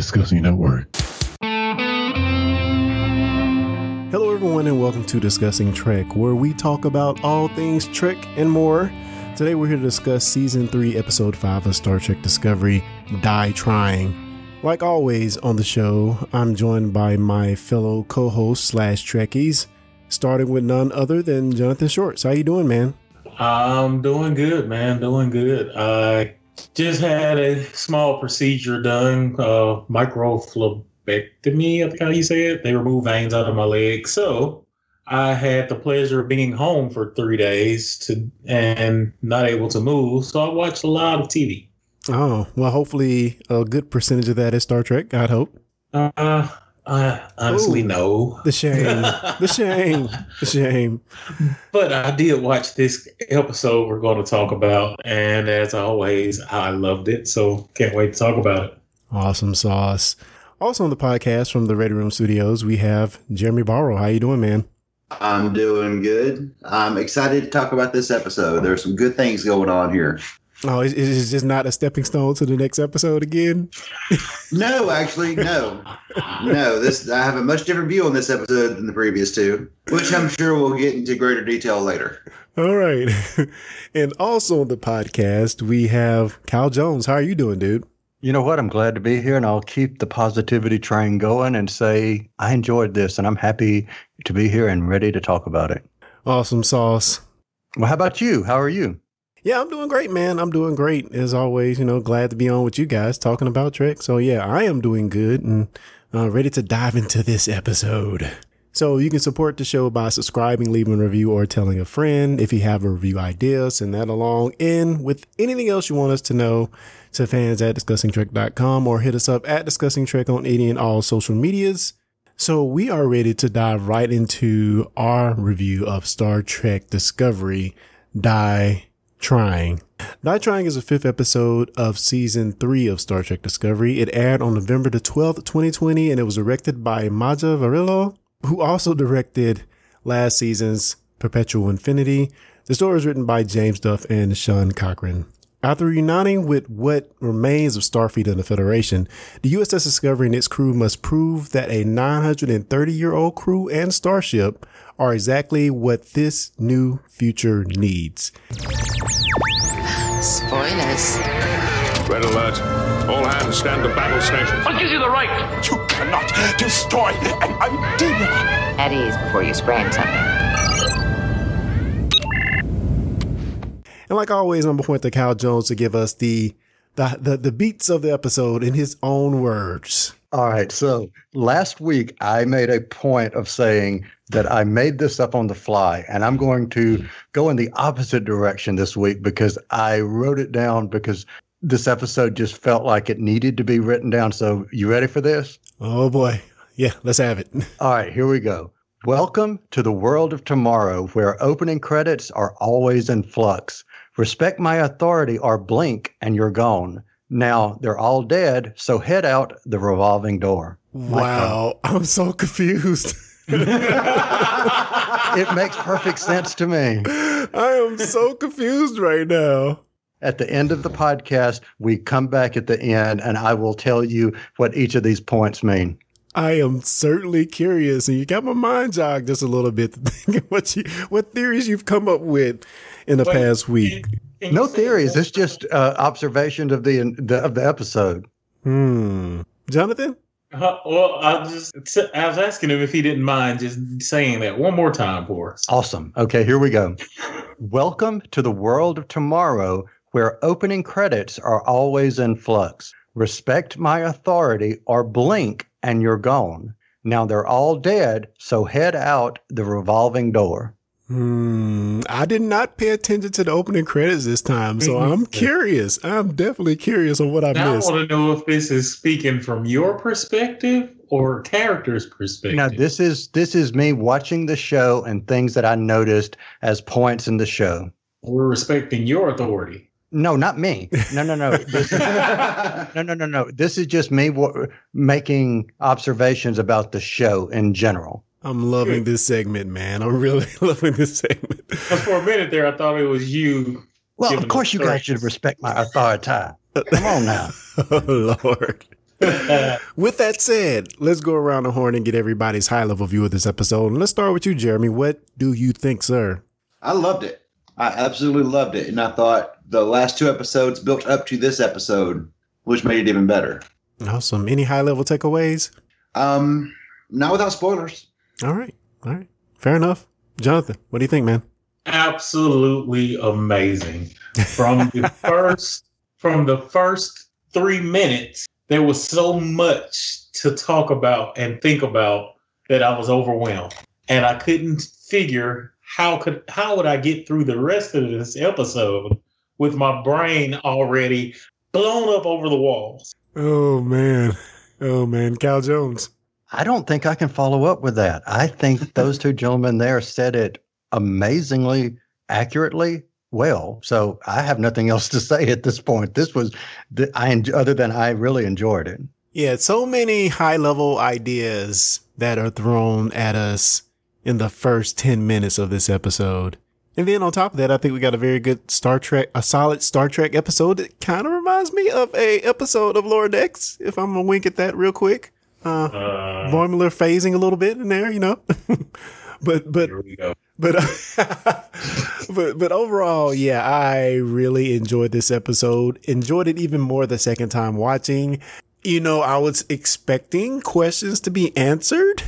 Discussing Network. Hello, everyone, and welcome to Discussing Trek, where we talk about all things Trek and more. Today, we're here to discuss Season 3, Episode 5 of Star Trek Discovery Die Trying. Like always on the show, I'm joined by my fellow co hosts slash Trekkies, starting with none other than Jonathan Shorts. How you doing, man? I'm doing good, man. Doing good. I just had a small procedure done, uh, microphlebectomy, I think how you say it. They removed veins out of my leg. So I had the pleasure of being home for three days to and not able to move. So I watched a lot of TV. Oh, well, hopefully a good percentage of that is Star Trek, I'd hope. Uh, I honestly Ooh. no. The shame, the shame, the shame. But I did watch this episode we're going to talk about, and as always, I loved it. So can't wait to talk about it. Awesome sauce. Also on the podcast from the Ready Room Studios, we have Jeremy Barrow. How you doing, man? I'm doing good. I'm excited to talk about this episode. There's some good things going on here. Oh, is is just not a stepping stone to the next episode again? No, actually, no, no. This I have a much different view on this episode than the previous two, which I'm sure we'll get into greater detail later. All right. and also on the podcast, we have Cal Jones. How are you doing, dude? You know what? I'm glad to be here, and I'll keep the positivity train going and say I enjoyed this, and I'm happy to be here and ready to talk about it. Awesome sauce. Well, how about you? How are you? Yeah, I'm doing great, man. I'm doing great as always. You know, glad to be on with you guys talking about Trek. So yeah, I am doing good and uh, ready to dive into this episode. So you can support the show by subscribing, leaving a review, or telling a friend. If you have a review idea, send that along. in with anything else you want us to know, to fans at discussingtrek.com or hit us up at discussing trek on any and all social medias. So we are ready to dive right into our review of Star Trek Discovery Die Trying. Die Trying is the fifth episode of season three of Star Trek Discovery. It aired on November the 12th, 2020, and it was directed by Maja Vrvilo, who also directed last season's Perpetual Infinity. The story was written by James Duff and Sean Cochran. After uniting with what remains of Starfleet and the Federation, the USS Discovery and its crew must prove that a 930 year old crew and starship are exactly what this new future needs. Spoilers. Red alert. All hands stand to battle stations. What gives you the right? You cannot destroy an idea. At ease before you sprain something. And like always, I'm going to point to Cal Jones to give us the, the, the, the beats of the episode in his own words. All right. So last week, I made a point of saying that I made this up on the fly, and I'm going to go in the opposite direction this week because I wrote it down because this episode just felt like it needed to be written down. So, you ready for this? Oh boy. Yeah, let's have it. All right, here we go. Welcome to the world of tomorrow, where opening credits are always in flux. Respect my authority or blink and you're gone. Now they're all dead, so head out the revolving door. Wow. I'm so confused. It makes perfect sense to me. I am so confused right now. At the end of the podcast, we come back at the end and I will tell you what each of these points mean. I am certainly curious, and you got my mind jogged just a little bit to think of what you, what theories you've come up with in the Wait, past week. Can you No theories. that? It's just uh, observations of the, the of the episode. Hmm. Jonathan? Uh, well, I just I was asking him if he didn't mind just saying that one more time for us. Awesome. Okay, here we go. Welcome to the world of tomorrow, where opening credits are always in flux. Respect my authority or blink and you're gone. Now they're all dead, so head out the revolving door. Hmm. I did not pay attention to the opening credits this time, so I'm curious. I'm definitely curious on what I Now I want to know if this is speaking from your perspective or character's perspective. Now this is this is me watching the show and things that I noticed as points in the show. We're respecting your authority. No, not me. No, no, no. This is, no, no, no, no. This is just me w- making observations about the show in general. I'm loving this segment, man. I'm really loving this segment. Because for a minute there, I thought it was you. Well, of course, you guys should respect my authority. Come on now. oh Lord. With that said, let's go around the horn and get everybody's high level view of this episode. And let's start with you, Jeremy. What do you think, sir? I loved it. I absolutely loved it. And I thought the last two episodes built up to this episode, which made it even better. Awesome. Any high level takeaways? Um, not without spoilers. All right. All right. Fair enough. Jonathan, what do you think, man? Absolutely amazing. From the first from the first three minutes, there was so much to talk about and think about that I was overwhelmed. And I couldn't figure how could how would I get through the rest of this episode with my brain already blown up over the walls. Oh man. Oh man. Cal Jones. I don't think I can follow up with that. I think those two gentlemen there said it amazingly accurately well. So I have nothing else to say at this point. This was, the, I en- other than I really enjoyed it. Yeah, so many high level ideas that are thrown at us in the first 10 minutes of this episode. And then on top of that, I think we got a very good Star Trek, a solid Star Trek episode that kind of reminds me of a episode of Lower Decks, if I'm gonna wink at that real quick. Uh, Uh, phasing a little bit in there, you know. but but here we go. but but but overall, yeah, I really enjoyed this episode. Enjoyed it even more the second time watching. You know, I was expecting questions to be answered.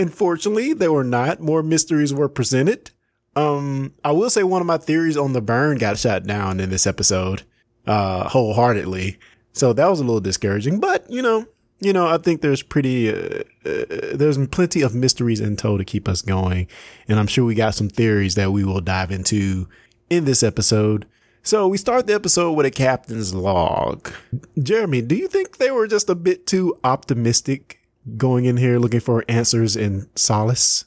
Unfortunately, they were not. More mysteries were presented. Um, I will say one of my theories on the burn got shot down in this episode, uh, wholeheartedly. So that was a little discouraging, but you know, you know, I think there's pretty, uh, uh, there's plenty of mysteries in tow to keep us going. And I'm sure we got some theories that we will dive into in this episode. So we start the episode with a captain's log. Jeremy, do you think they were just a bit too optimistic going in here looking for answers and solace?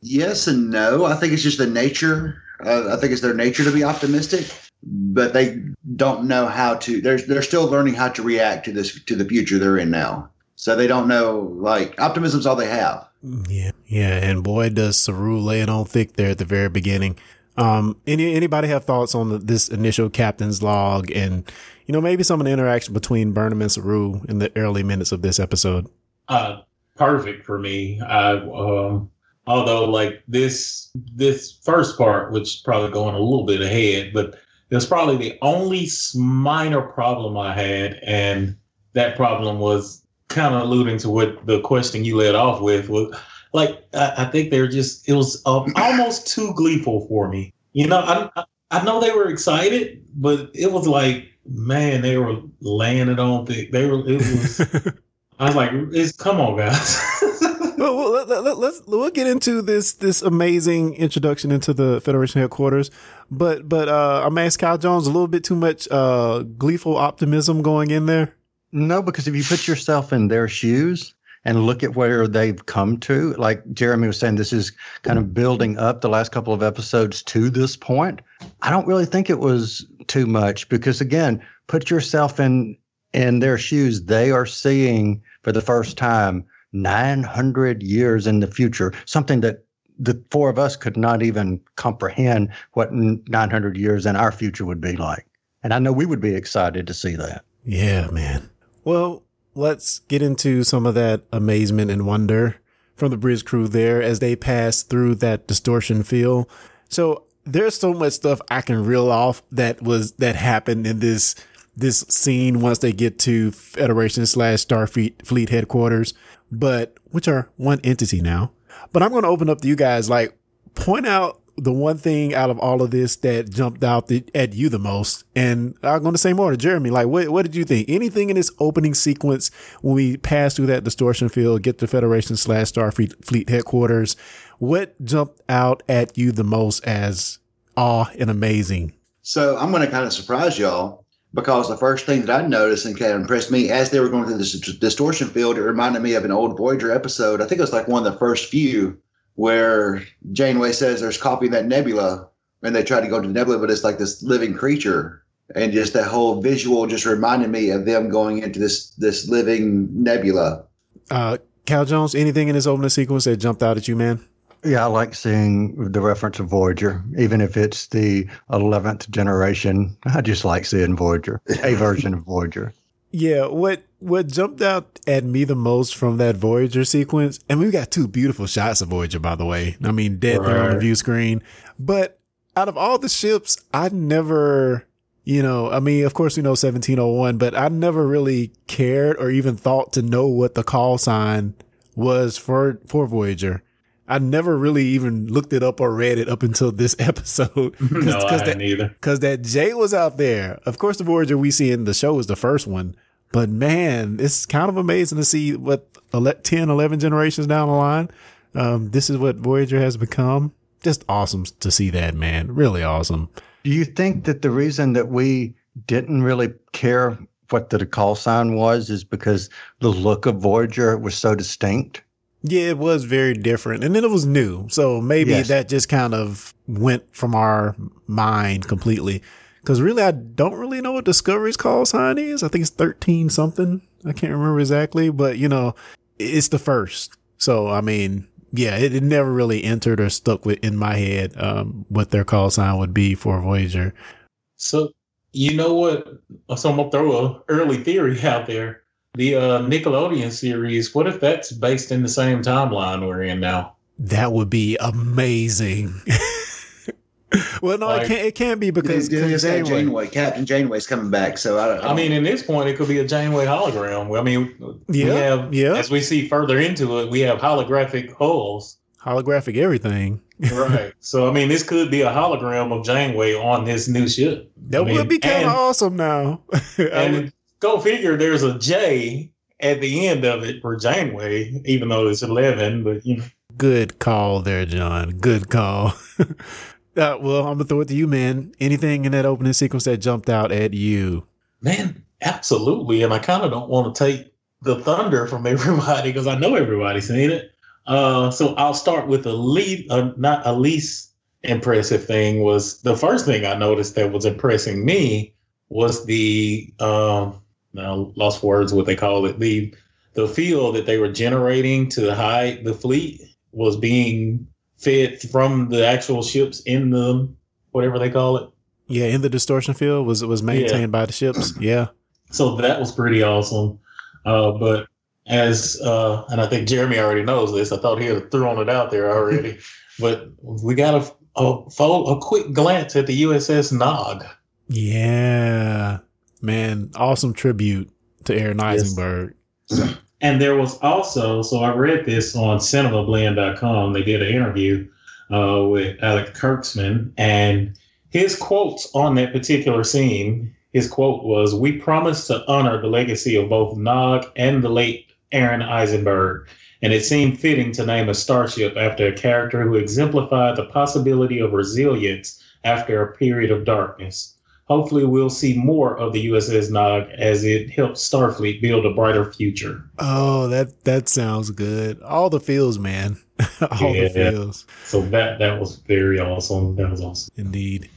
Yes and no. I think it's just the nature. Uh, I think it's their nature to be optimistic, but they don't know how to. They're they're still learning how to react to this to the future they're in now. So they don't know. Like optimism's all they have. Yeah, yeah, and boy, does Saru lay it on thick there at the very beginning. Um, any anybody have thoughts on the, this initial captain's log, and you know maybe some of the interaction between Burnham and Saru in the early minutes of this episode? Uh perfect for me. I um although like this this first part which is probably going a little bit ahead but it's probably the only minor problem i had and that problem was kind of alluding to what the question you led off with was like i, I think they're just it was um, almost too gleeful for me. You know I, I i know they were excited but it was like man they were laying it on thick they were it was I was like, it's, come on, guys. well, well let, let, let's we'll get into this this amazing introduction into the Federation headquarters, but but uh, I'm asking Kyle Jones a little bit too much uh, gleeful optimism going in there. No, because if you put yourself in their shoes and look at where they've come to, like Jeremy was saying, this is kind of building up the last couple of episodes to this point. I don't really think it was too much because again, put yourself in in their shoes. They are seeing for the first time 900 years in the future, something that the four of us could not even comprehend what 900 years in our future would be like. And I know we would be excited to see that. Yeah, man. Well, let's get into some of that amazement and wonder from the bridge crew there as they pass through that distortion field. So there's so much stuff I can reel off that was that happened in this this scene once they get to Federation slash Starfleet fleet headquarters, but which are one entity now. But I'm going to open up to you guys, like point out the one thing out of all of this that jumped out the, at you the most. And I'm going to say more to Jeremy. Like, what, what did you think? Anything in this opening sequence when we pass through that distortion field, get to Federation slash Starfleet fleet headquarters? What jumped out at you the most as awe and amazing? So I'm going to kind of surprise y'all because the first thing that I noticed and kind of impressed me as they were going through this distortion field, it reminded me of an old Voyager episode. I think it was like one of the first few where Janeway says there's copy of that nebula and they try to go to the nebula, but it's like this living creature. And just that whole visual just reminded me of them going into this this living nebula. Uh, Cal Jones, anything in this opening sequence that jumped out at you, man? Yeah, I like seeing the reference of Voyager, even if it's the 11th generation. I just like seeing Voyager, a version of Voyager. Yeah, what what jumped out at me the most from that Voyager sequence, and we got two beautiful shots of Voyager, by the way. I mean, dead there on the Right. view screen. But out of all the ships, I never, you know, I mean, of course we know 1701, but I never really cared or even thought to know what the call sign was for for Voyager. I never really even looked it up or read it up until this episode. No, I that, hadn't either. Cause that J was out there. Of course, the Voyager we see in the show is the first one, but man, it's kind of amazing to see what ele- 10, 11 generations down the line. Um, this is what Voyager has become. Just awesome to see that, man. Really awesome. Do you think that the reason that we didn't really care what the call sign was is because the look of Voyager was so distinct? Yeah, it was very different. And then it was new. So maybe Yes. that just kind of went from our mind completely. Cause really, I don't really know what Discovery's call sign is. I think it's 13 something. I can't remember exactly, but you know, it's the first. So, I mean, yeah, it, it never really entered or stuck with in my head, um, what their call sign would be for Voyager. So you know what? So I'm gonna throw a early theory out there. The uh, Nickelodeon series. What if that's based in the same timeline we're in now? That would be amazing. well, no, it can't, it can't be because, Because because Janeway- Janeway, Captain Janeway's coming back. So I don't. I mean, in this point, it could be a Janeway hologram. I mean, we Yeah, have, yeah. as we see further into it, we have holographic hulls. holographic everything. Right. so, I mean, this could be a hologram of Janeway on this new ship. That I mean, would be kind of awesome now. I And go figure, there's a J at the end of it for Janeway, even though it's 11, but you know. good call there, John. Good call. uh, well, I'm gonna throw it to you, man. Anything in that opening sequence that jumped out at you? Man, absolutely. And I kind of don't want to take the thunder from everybody because I know everybody's seen it. Uh, so I'll start with a lead, uh, not a least impressive thing was the first thing I noticed that was impressing me was the um, now lost words what they call it the the field that they were generating to hide the fleet was being fed from the actual ships in the whatever they call it Yeah, in the distortion field was was maintained by the ships. Yeah, so that was pretty awesome. Uh, but as uh, and I think Jeremy already knows this. I thought he had thrown it out there already. but we got a a, a quick glance at the USS Nog. yeah, man. Awesome tribute to Aaron Yes. Eisenberg. And there was also, so I read this on cinemablend.com. They did an interview uh, with Alex Kurtzman, and his quotes on that particular scene, his quote was, We promise to honor the legacy of both Nog and the late Aaron Eisenberg. And it seemed fitting to name a starship after a character who exemplified the possibility of resilience after a period of darkness. Hopefully, we'll see more of the USS Nog as it helps Starfleet build a brighter future. Oh, that that sounds good. All the feels, man. All Yeah. the feels, So that that was very awesome. That was awesome. indeed.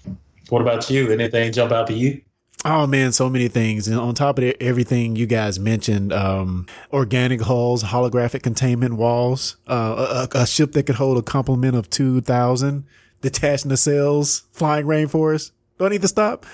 What about you? Anything jump out to you? Oh man, so many things. And on top of everything you guys mentioned, um, organic hulls, holographic containment walls, uh, a, a ship that could hold a complement of 2,000, detached nacelles, flying rainforest. Do I need to stop?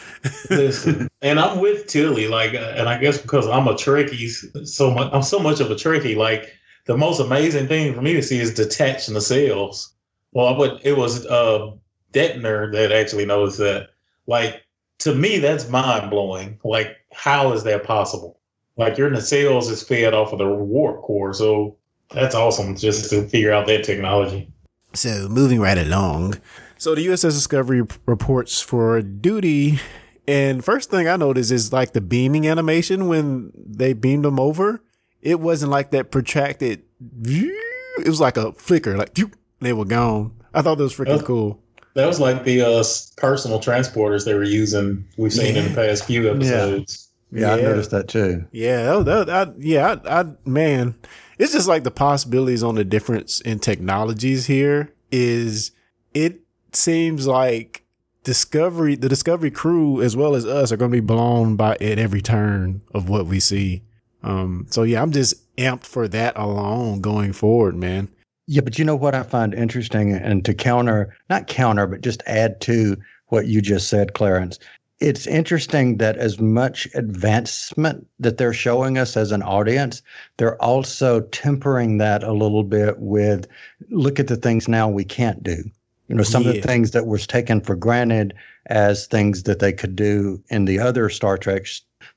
Listen, and I'm with Tilly. Like, uh, and I guess because I'm a Trekkie, so much. I'm so much of a Trekkie. Like, the most amazing thing for me to see is detach nacelles. Well, but it was uh Detmer that actually noticed that. Like, to me, that's mind blowing. Like, how is that possible? Like, your nacelles is fed off of the warp core, so that's awesome just to figure out that technology. So moving right along. So the USS Discovery reports for duty, and first thing I noticed is like the beaming animation when they beamed them over. It wasn't like that protracted. It was like a flicker, like they were gone. I thought that was freaking Oh. cool. That was like the uh, personal transporters they were using. We've seen in the past few episodes. Yeah, I Yeah. noticed that too. Yeah, that, that, I, yeah, I, I, man, it's just like the possibilities on the difference in technologies here is it seems like Discovery, the Discovery crew, as well as us, are going to be blown by at every turn of what we see. Um, so yeah, I'm just amped for that alone going forward, man. Yeah, but you know what I find interesting, and to counter, not counter, but just add to what you just said, Clarence, it's interesting that as much advancement that they're showing us as an audience, they're also tempering that a little bit with look at the things now we can't do. You know, some of the things that was taken for granted as things that they could do in the other Star Trek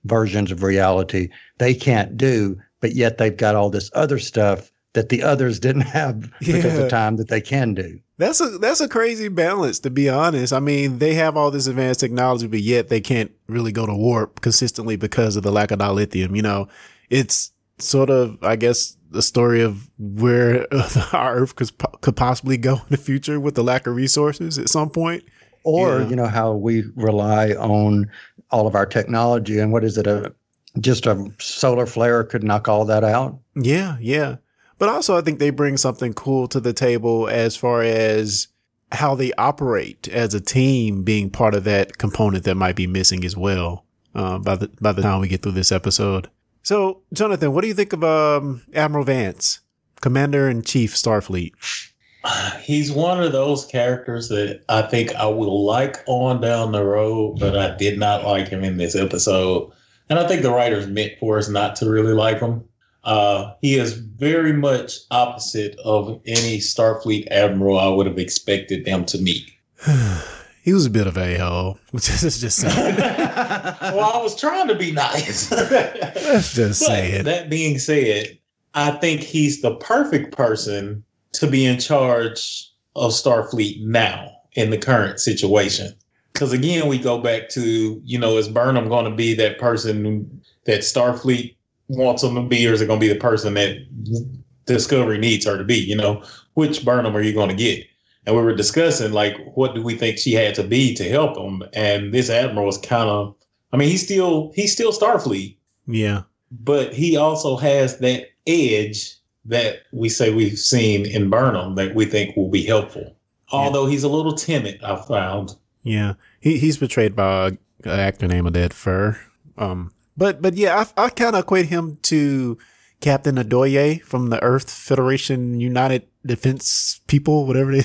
versions of reality, they can't do, but yet they've got all this other stuff that the others didn't have because Yeah. of time that they can do. That's a that's a crazy balance to be honest. I mean, they have all this advanced technology, but yet they can't really go to warp consistently because of the lack of dilithium. You know, it's sort of, I guess, the story of where our Earth could could possibly go in the future with the lack of resources at some point. or Yeah. you know how we rely on all of our technology and what is it a just a solar flare could knock all that out Yeah, yeah. But also, I think they bring something cool to the table as far as how they operate as a team, being part of that component that might be missing as well. Uh, by the by the time we get through this episode. So, Jonathan, what do you think of um, Admiral Vance, Commander in Chief Starfleet? He's one of those characters that I think I will like on down the road, but I did not like him in this episode. And I think the writers meant for us not to really like him. Uh, he is very much opposite of any Starfleet admiral I would have expected them to meet. he was a bit of a hole. Just just saying. well, I was trying to be nice. Let's just But say it. That being said, I think he's the perfect person to be in charge of Starfleet now in the current situation. Because again, we go back to, you know, is Burnham going to be that person that Starfleet wants him to be, or is it going to be the person that Discovery needs her to be? You know, which Burnham are you going to get? And we were discussing, like, what do we think she had to be to help him? And this admiral is kind of, I mean, he's still he's still Starfleet, Yeah. but he also has that edge that we say we've seen in Burnham that we think will be helpful. Although he's a little timid, I found. Yeah, he he's portrayed by an actor named Oded Fehr. Um, but but yeah, I I kind of equate him to Captain Ndoye from the Earth Federation United Defense People, whatever name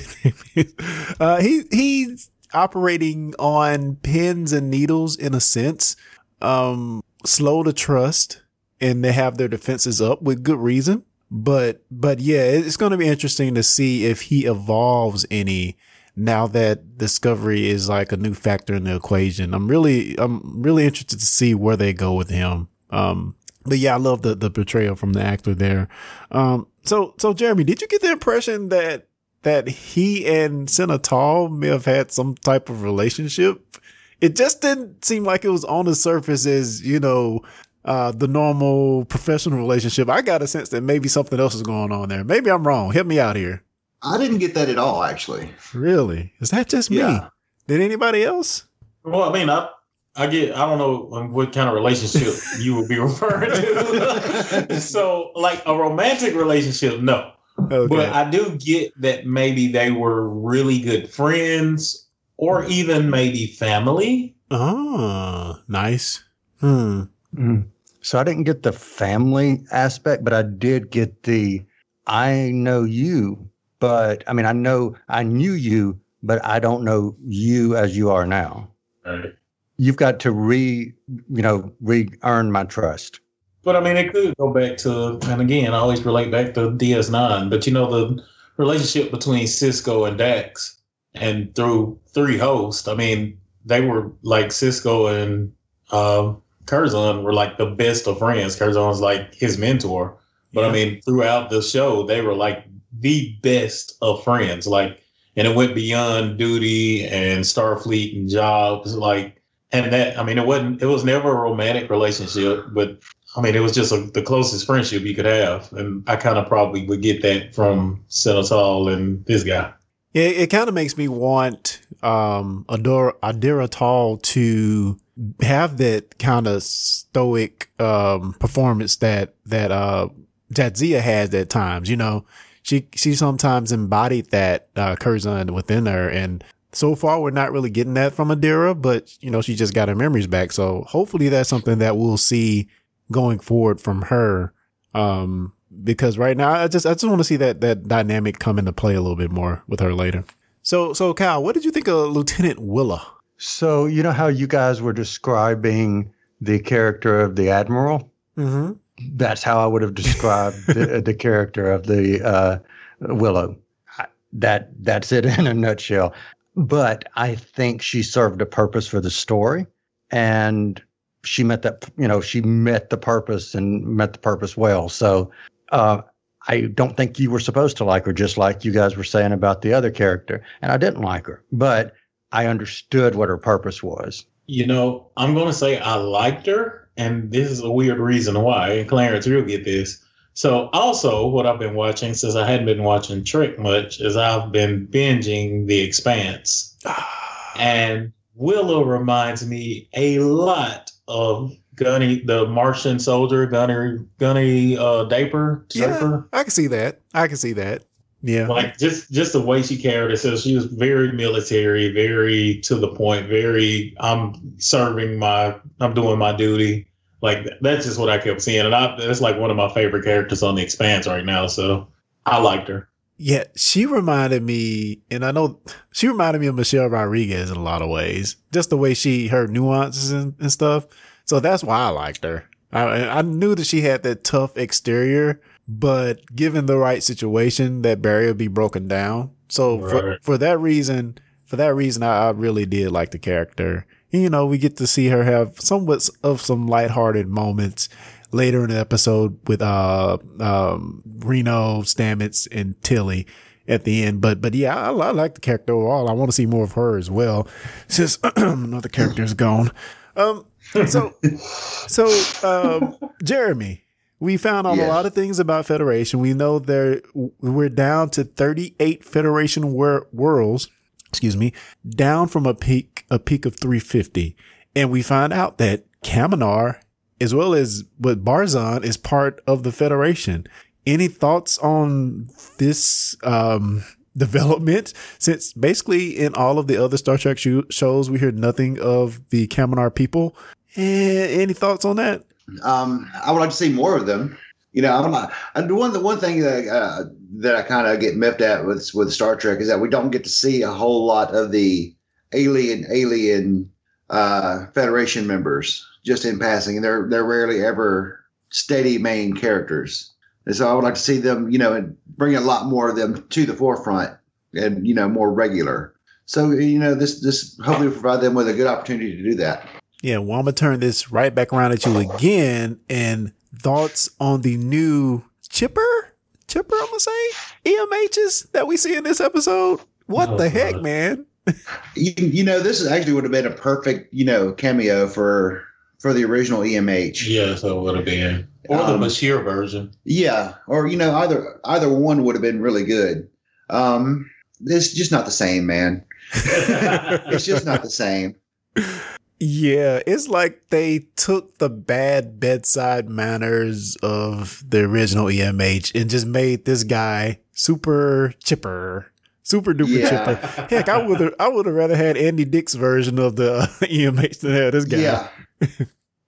is. Uh, he he's operating on pins and needles in a sense. Um, slow to trust, and they have their defenses up with good reason. But but yeah, it's going to be interesting to see if he evolves any now that discovery is like a new factor in the equation. I'm really, I'm really interested to see where they go with him. Um, but yeah, I love the, the portrayal from the actor there. Um, so, so Jeremy, did you get the impression that, that he and Senna Tal may have had some type of relationship? It just didn't seem like it was on the surface as, you know, uh, the normal professional relationship. I got a sense that maybe something else is going on there. Maybe I'm wrong. Help me out here. I didn't get that at all, actually. Really? Is that just me? Yeah. Did anybody else? Well, I mean, I I get I don't know what kind of relationship you would be referring to. so, like a romantic relationship, no. Okay. But I do get that maybe they were really good friends or even maybe family. oh, nice. Hmm. Mm. So I didn't get the family aspect, but I did get the I know you, but I mean I know I knew you, but I don't know you as you are now. Right. You've got to re you know, re earn my trust. But I mean, it could go back to, and again, I always relate back to DS9. But you know, the relationship between Sisko and Dax, and through three hosts, I mean, they were like Sisko and uh, Curzon were like the best of friends. Curzon's like his mentor. But I mean, throughout the show, they were like the best of friends. Like, and it went beyond duty and Starfleet and jobs. Like, and that, I mean, it wasn't, it was never a romantic relationship, but I mean, it was just a, the closest friendship you could have. And I kind of probably would get that from Senna Tal and this guy. Yeah, it kind of makes me want um Adora Adira Tal to have that kind of stoic um performance that that uh that Zia has at times. You know, she she sometimes embodied that uh Curzon within her, and so far we're not really getting that from Adira, but you know she just got her memories back. So hopefully that's something that we'll see going forward from her. Um, because right now I just I just want to see that that dynamic come into play a little bit more with her later. So so Kyle, what did you think of Lieutenant Willa? So you know how you guys were describing the character of the admiral. Mm-hmm. That's how I would have described the, the character of the uh, Willa. I- That that's it in a nutshell. But I think she served a purpose for the story, and she met that. You know, she met the purpose and met the purpose well. So. Uh, I don't think you were supposed to like her, just like you guys were saying about the other character. And I didn't like her, but I understood what her purpose was. You know, I'm going to say I liked her, and this is a weird reason why. Clarence, you'll get this. So, also, what I've been watching since I hadn't been watching Trek much is I've been binging The Expanse. And Willa reminds me a lot of Gunny, the Martian soldier, Gunny, Gunny uh, Draper, Yeah, I can see that. I can see that. Yeah. Like just just the way she carried herself, she was very military, very to the point, very I'm serving my, I'm doing my duty. Like that's just what I kept seeing, and I, that's like one of my favorite characters on the Expanse right now. So I liked her. Yeah, she reminded me, and I know she reminded me of Michelle Rodriguez in a lot of ways. Just the way she, her nuances and, and stuff. So that's why I liked her. I, I knew that she had that tough exterior, but given the right situation, that barrier would be broken down. So for, for that reason, for that reason, I, I really did like the character. You know, we get to see her have somewhat of some lighthearted moments later in the episode with uh um Reno, Stamets, and Tilly at the end. But but yeah, I, I like the character overall. I want to see more of her as well, since another character is gone. Um, so so um, Jeremy, we found out Yes. a lot of things about Federation. We know there we're down to thirty eight Federation wor- worlds. Excuse me, down from a peak a peak of three fifty, and we find out that Kaminar as well as what Barzan is part of the Federation. Any thoughts on this um, development? Since basically in all of the other Star Trek sho- shows, we hear nothing of the Kaminar people. Eh, any thoughts on that? Um, I would like to see more of them. You know, not. And the one the one thing that uh, that I kind of get miffed at with with Star Trek is that we don't get to see a whole lot of the alien alien uh, Federation members just in passing, and they're they're rarely ever steady main characters. And so I would like to see them, you know, and bring a lot more of them to the forefront and you know more regular. So you know, this this hopefully will provide them with a good opportunity to do that. Yeah, well, I'm gonna turn this right back around at you again. And thoughts on the new Chipper? Chipper, I'm gonna say EMHs that we see in this episode. What Oh, the heck, God. man? You, you know, this actually would have been a perfect, you know, cameo for for the original EMH. Yeah, so it would have been or the Um, Bashir version. Yeah, or you know, either either one would have been really good. Um, it's just not the same, man. It's just not the same. Yeah, it's like they took the bad bedside manners of the original EMH and just made this guy super chipper, super duper Yeah. chipper. Heck, I would have, I would have rather had Andy Dick's version of the EMH than have this guy. Yeah.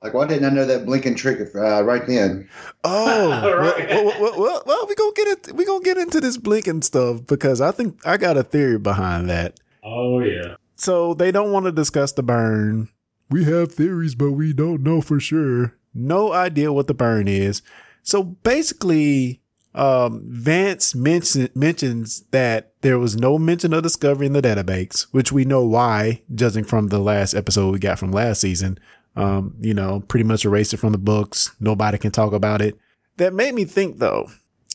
like, why didn't I know that blinking trick uh, right then? Oh, Right. well, well, well, well, well, we gonna get it. We gonna get into this blinking stuff because I think I got a theory behind that. Oh yeah. So they don't want to discuss the burn. We have theories, but we don't know for sure. No idea what the burn is. So basically, um, Vance mention, mentions that there was no mention of discovery in the database, which we know why, judging from the last episode we got from last season. Um, you know, pretty much erased it from the books. Nobody can talk about it. That made me think though,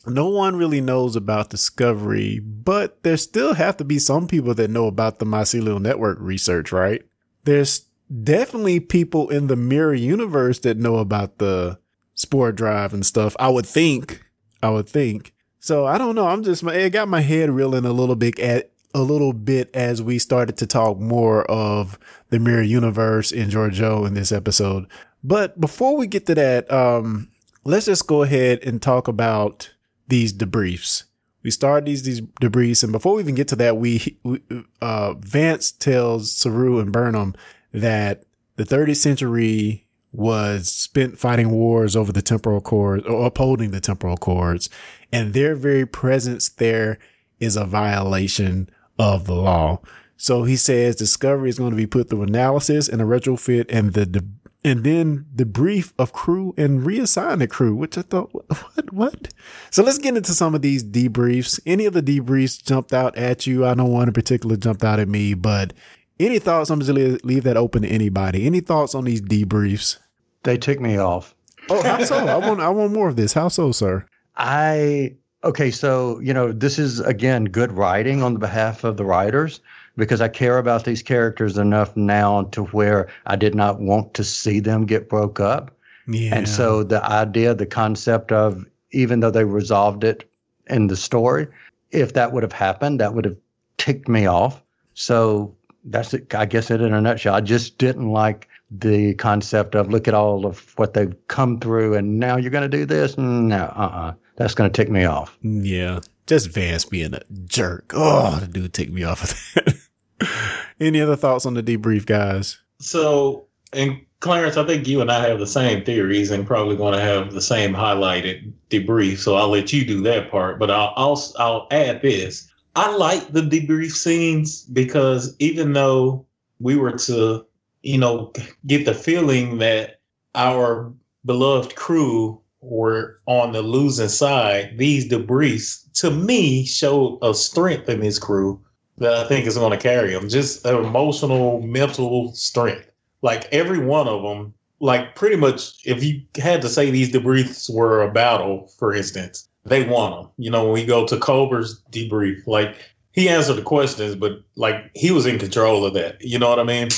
no one really knows about discovery, but there still have to be some people that know about the mycelial network research, right? There's definitely people in the mirror universe that know about the spore drive and stuff. I would think. I would think. So I don't know. I'm just my, it got my head reeling a little bit at a little bit as we started to talk more of the mirror universe in Georgiou in this episode. But before we get to that, um, let's just go ahead and talk about these debriefs. We start these these debriefs, and before we even get to that, we, we uh, Vance tells Saru and Burnham that the 30th century was spent fighting wars over the Temporal Accords or upholding the Temporal Accords, and their very presence there is a violation of the law. So he says Discovery is going to be put through analysis and a retrofit and the, the and then debrief of crew and reassign the crew, which I thought, what, what? So let's get into some of these debriefs. Any of the debriefs jumped out at you? I know one in particular jumped out at me, but any thoughts? I'm just leave, leave that open to anybody. Any thoughts on these debriefs? They tick me off. Oh, how so? I want, I want more of this. How so, sir? I okay, so you know, this is again good writing on the behalf of the writers because I care about these characters enough now to where I did not want to see them get broke up. Yeah. And so the idea, the concept of even though they resolved it in the story, if that would have happened, that would have ticked me off. So that's it. I guess it in a nutshell. I just didn't like the concept of look at all of what they've come through and now you're going to do this. No, uh-uh. That's going to tick me off. Yeah. Just Vance being a jerk. Oh, the dude ticked me off of that. Any other thoughts on the debrief, guys? So, and Clarence, I think you and I have the same theories and probably going to have the same highlighted debrief. So I'll let you do that part. But I'll I'll, I'll add this. I like the debrief scenes because even though we were to, you know, get the feeling that our beloved crew were on the losing side, these debriefs to me showed a strength in this crew that I think is going to carry them. Just emotional, mental strength. Like every one of them, like pretty much, if you had to say these debriefs were a battle, for instance, they want them. You know, when we go to Culber's debrief, like he answered the questions, but like he was in control of that. You know what I mean?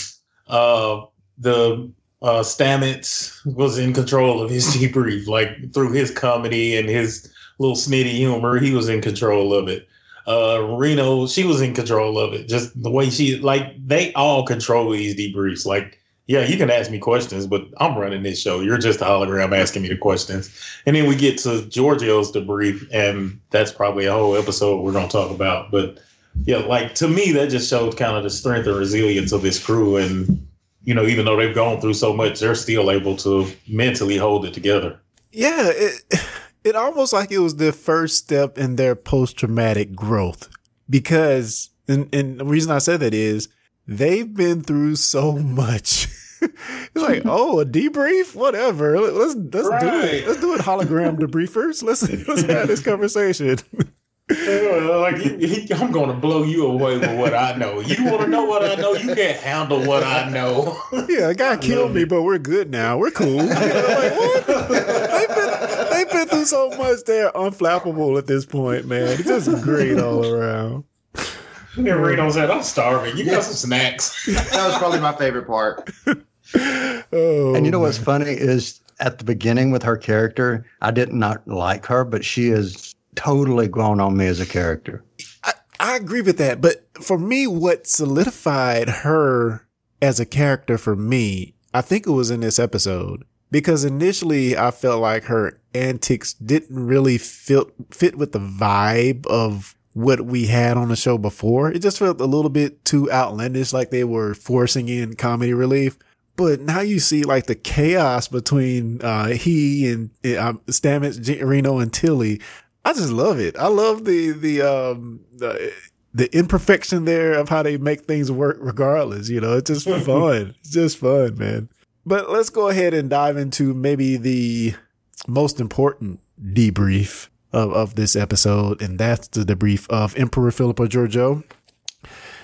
Uh, the uh, Stamets was in control of his debrief, like through his comedy and his little snitty humor, he was in control of it uh Reno, she was in control of it. Just the way she like they all control these debriefs. Like, yeah, you can ask me questions, but I'm running this show. You're just a hologram asking me the questions. And then we get to Georgiou's debrief, and that's probably a whole episode we're gonna talk about. But yeah, like to me, that just showed kind of the strength and resilience of this crew. And you know, even though they've gone through so much, they're still able to mentally hold it together. Yeah, it, it almost like it was the first step in their post traumatic growth because, and, and the reason I said that is they've been through so much. it's like, oh, a debrief, whatever. Let's let's right. do it. Let's do it. Hologram debriefers. Let's let's have this conversation. like he, I'm going to blow you away with what I know. You want to know what I know? You can't handle what I know. yeah, a guy killed me, but we're good now. We're cool. You know, like what? they've, been, they've been through so much. They're unflappable at this point, man. It's just great all around. And Reno said, "I'm starving. You got some snacks." that was probably my favorite part. Oh, and you know oh, what's funny is at the beginning with her character, I did not like her, but she is totally grown on me as a character. I, I agree with that. But for me, what solidified her as a character for me, I think it was in this episode. Because initially I felt like her antics didn't really fit fit with the vibe of what we had on the show before. It just felt a little bit too outlandish, like they were forcing in comedy relief. But now you see like the chaos between uh, he and uh, Stamets, Reno, and Tilly. I just love it. I love the the um the, the imperfection there of how they make things work regardless. You know, it's just fun. it's just fun, man. But let's go ahead and dive into maybe the most important debrief of, of this episode, and that's the debrief of Emperor Philippa Georgiou.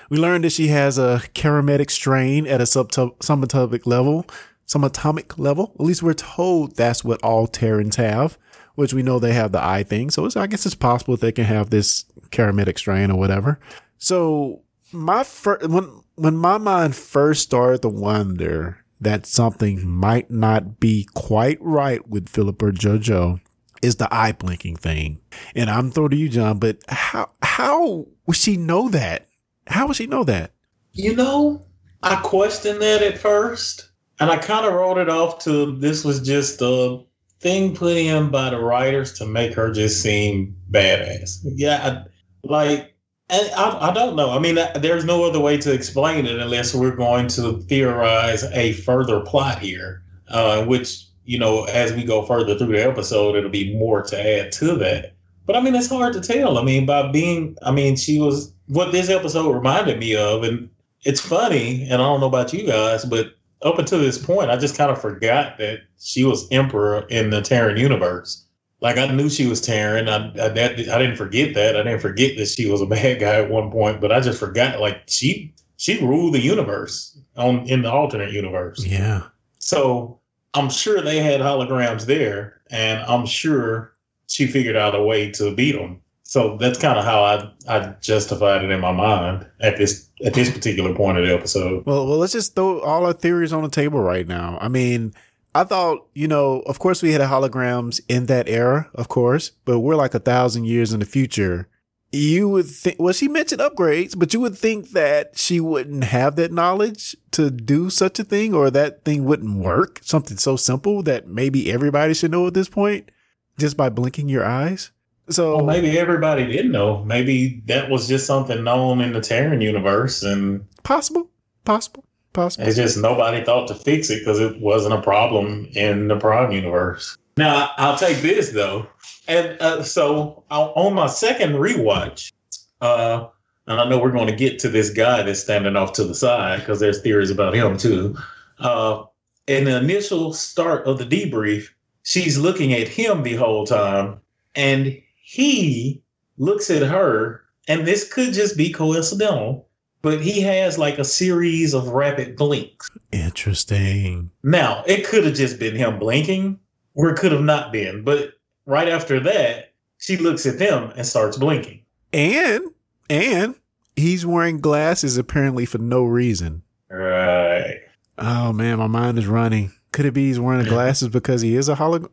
We learned that she has a charismatic strain at a sub subatomic level, subatomic level. At least we're told that's what all Terrans have which we know they have the eye thing. So I guess it's possible they can have this charismatic strain or whatever. So my first, when, when my mind first started to wonder that something might not be quite right with Philippa Georgiou is the eye blinking thing. And I'm throwing to you, John, but how, how would she know that? How would she know that? You know, I questioned that at first and I kind of wrote it off to this was just a thing put in by the writers to make her just seem badass. Yeah, I, like and I, I don't know. I mean, there's no other way to explain it unless we're going to theorize a further plot here, uh, which you know, as we go further through the episode, it'll be more to add to that. But I mean, it's hard to tell. I mean, by being, I mean, she was what this episode reminded me of, and it's funny, and I don't know about you guys, but up until this point, I just kind of forgot that she was Emperor in the Terran universe. Like I knew she was Terran. I, I, that, I didn't forget that. I didn't forget that she was a bad guy at one point, but I just forgot like she she ruled the universe on in the alternate universe. Yeah. So I'm sure they had holograms there, and I'm sure she figured out a way to beat them. So that's kind of how I I justified it in my mind at this at this particular point of the episode. Well, well, let's just throw all our theories on the table right now. I mean, I thought, you know, of course we had holograms in that era, of course, but we're like a thousand years in the future. You would think, well, she mentioned upgrades, but you would think that she wouldn't have that knowledge to do such a thing or that thing wouldn't work. Something so simple that maybe everybody should know at this point just by blinking your eyes. So Well, maybe everybody didn't know. Maybe that was just something known in the Terran universe, and possible, possible, possible. it's just nobody thought to fix it because it wasn't a problem in the Prime universe. Now I'll take this though, and uh, so on on my second rewatch, uh, and I know we're going to get to this guy that's standing off to the side because there's theories about him too. Uh, in the initial start of the debrief, she's looking at him the whole time, and he looks at her, and this could just be coincidental, but he has like a series of rapid blinks. Interesting. Now, it could have just been him blinking, or it could have not been. But right after that, she looks at them and starts blinking. And, and he's wearing glasses apparently for no reason. Right. Oh man, my mind is running. Could it be he's wearing glasses because he is a hologram?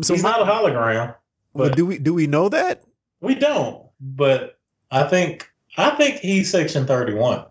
So He's not a hologram. but But do we do we know that? we don't. But I think I think he's section thirty one.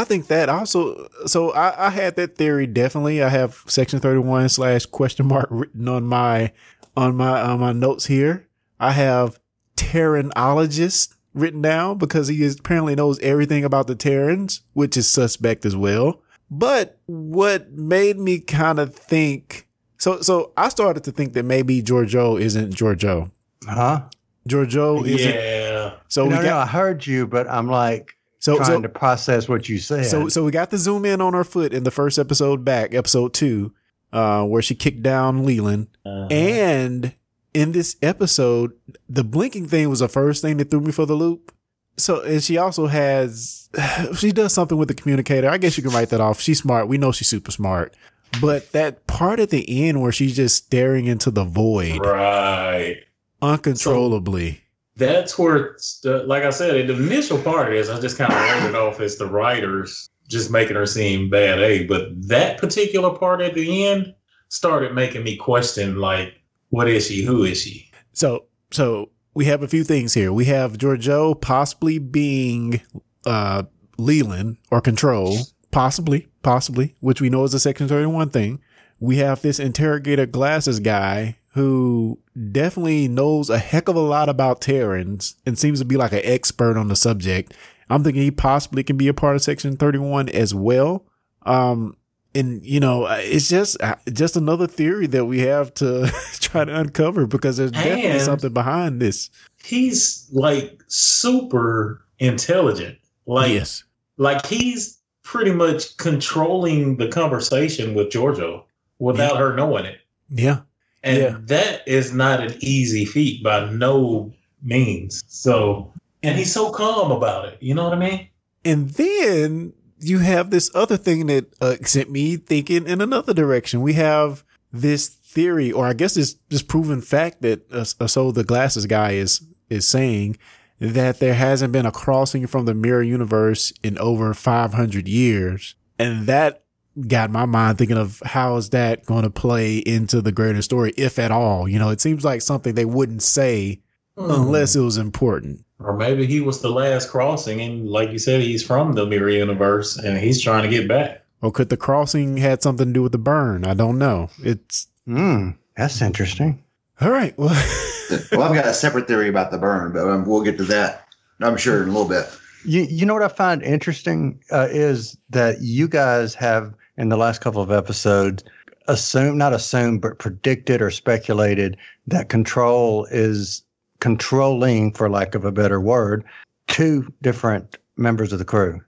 I think that also. So I, I had that theory. Definitely, I have section thirty one slash question mark written on my on my on my notes here. I have Terranologist written down because he is, apparently knows everything about the Terrans, which is suspect as well. But what made me kind of think so so I started to think that maybe Georgiou isn't Georgiou. Huh? Georgiou isn't. Yeah. So no, we no, I heard you, but I'm like so trying so to process what you said. So so we got the zoom in on her foot in the first episode back, episode two, uh, where she kicked down Leland. Uh-huh. And in this episode, the blinking thing was the first thing that threw me for the loop. So and she also has she does something with the communicator. I guess you can write that off. She's smart. We know she's super smart. But that part at the end where she's just staring into the void Right. uncontrollably. That's where, the, like I said, the initial part is I just kind of wrote it off as the writers just making her seem bad A. But that particular part at the end started making me question, like, what is she? Who is she? So, so we have a few things here. We have Georgiou possibly being uh, Leland or Control, possibly, possibly, which we know is a Section 31 thing. We have this interrogator glasses guy who definitely knows a heck of a lot about Terrans and seems to be like an expert on the subject. I'm thinking he possibly can be a part of Section 31 as well. Um, and you know, uh, it's just uh, just another theory that we have to try to uncover because there's definitely something behind this. He's like super intelligent. Like, yes, like he's pretty much controlling the conversation with Georgiou without her knowing it. yeah, And Yeah. that is not an easy feat by no means. So, and he's so calm about it. You know what I mean? and then you have this other thing that uh, sent me thinking in another direction. We have this theory, or I guess it's just proven fact that uh, so the glasses guy is is saying that there hasn't been a crossing from the mirror universe in over 500 years, and that got my mind thinking of how is that going to play into the greater story, if at all. You know, it seems like something they wouldn't say unless it was important. Or maybe he was the last crossing, and like you said, he's from the mirror universe, and he's trying to get back. Or could the crossing had something to do with the burn? I don't know. It's Hmm, that's interesting. all right. Well, well, I've got a separate theory about the burn, but um, we'll get to that. I'm sure in a little bit. You, you know what I find interesting uh, is that you guys have in the last couple of episodes assumed, not assumed, but predicted or speculated that control is controlling, for lack of a better word, two different members of the crew.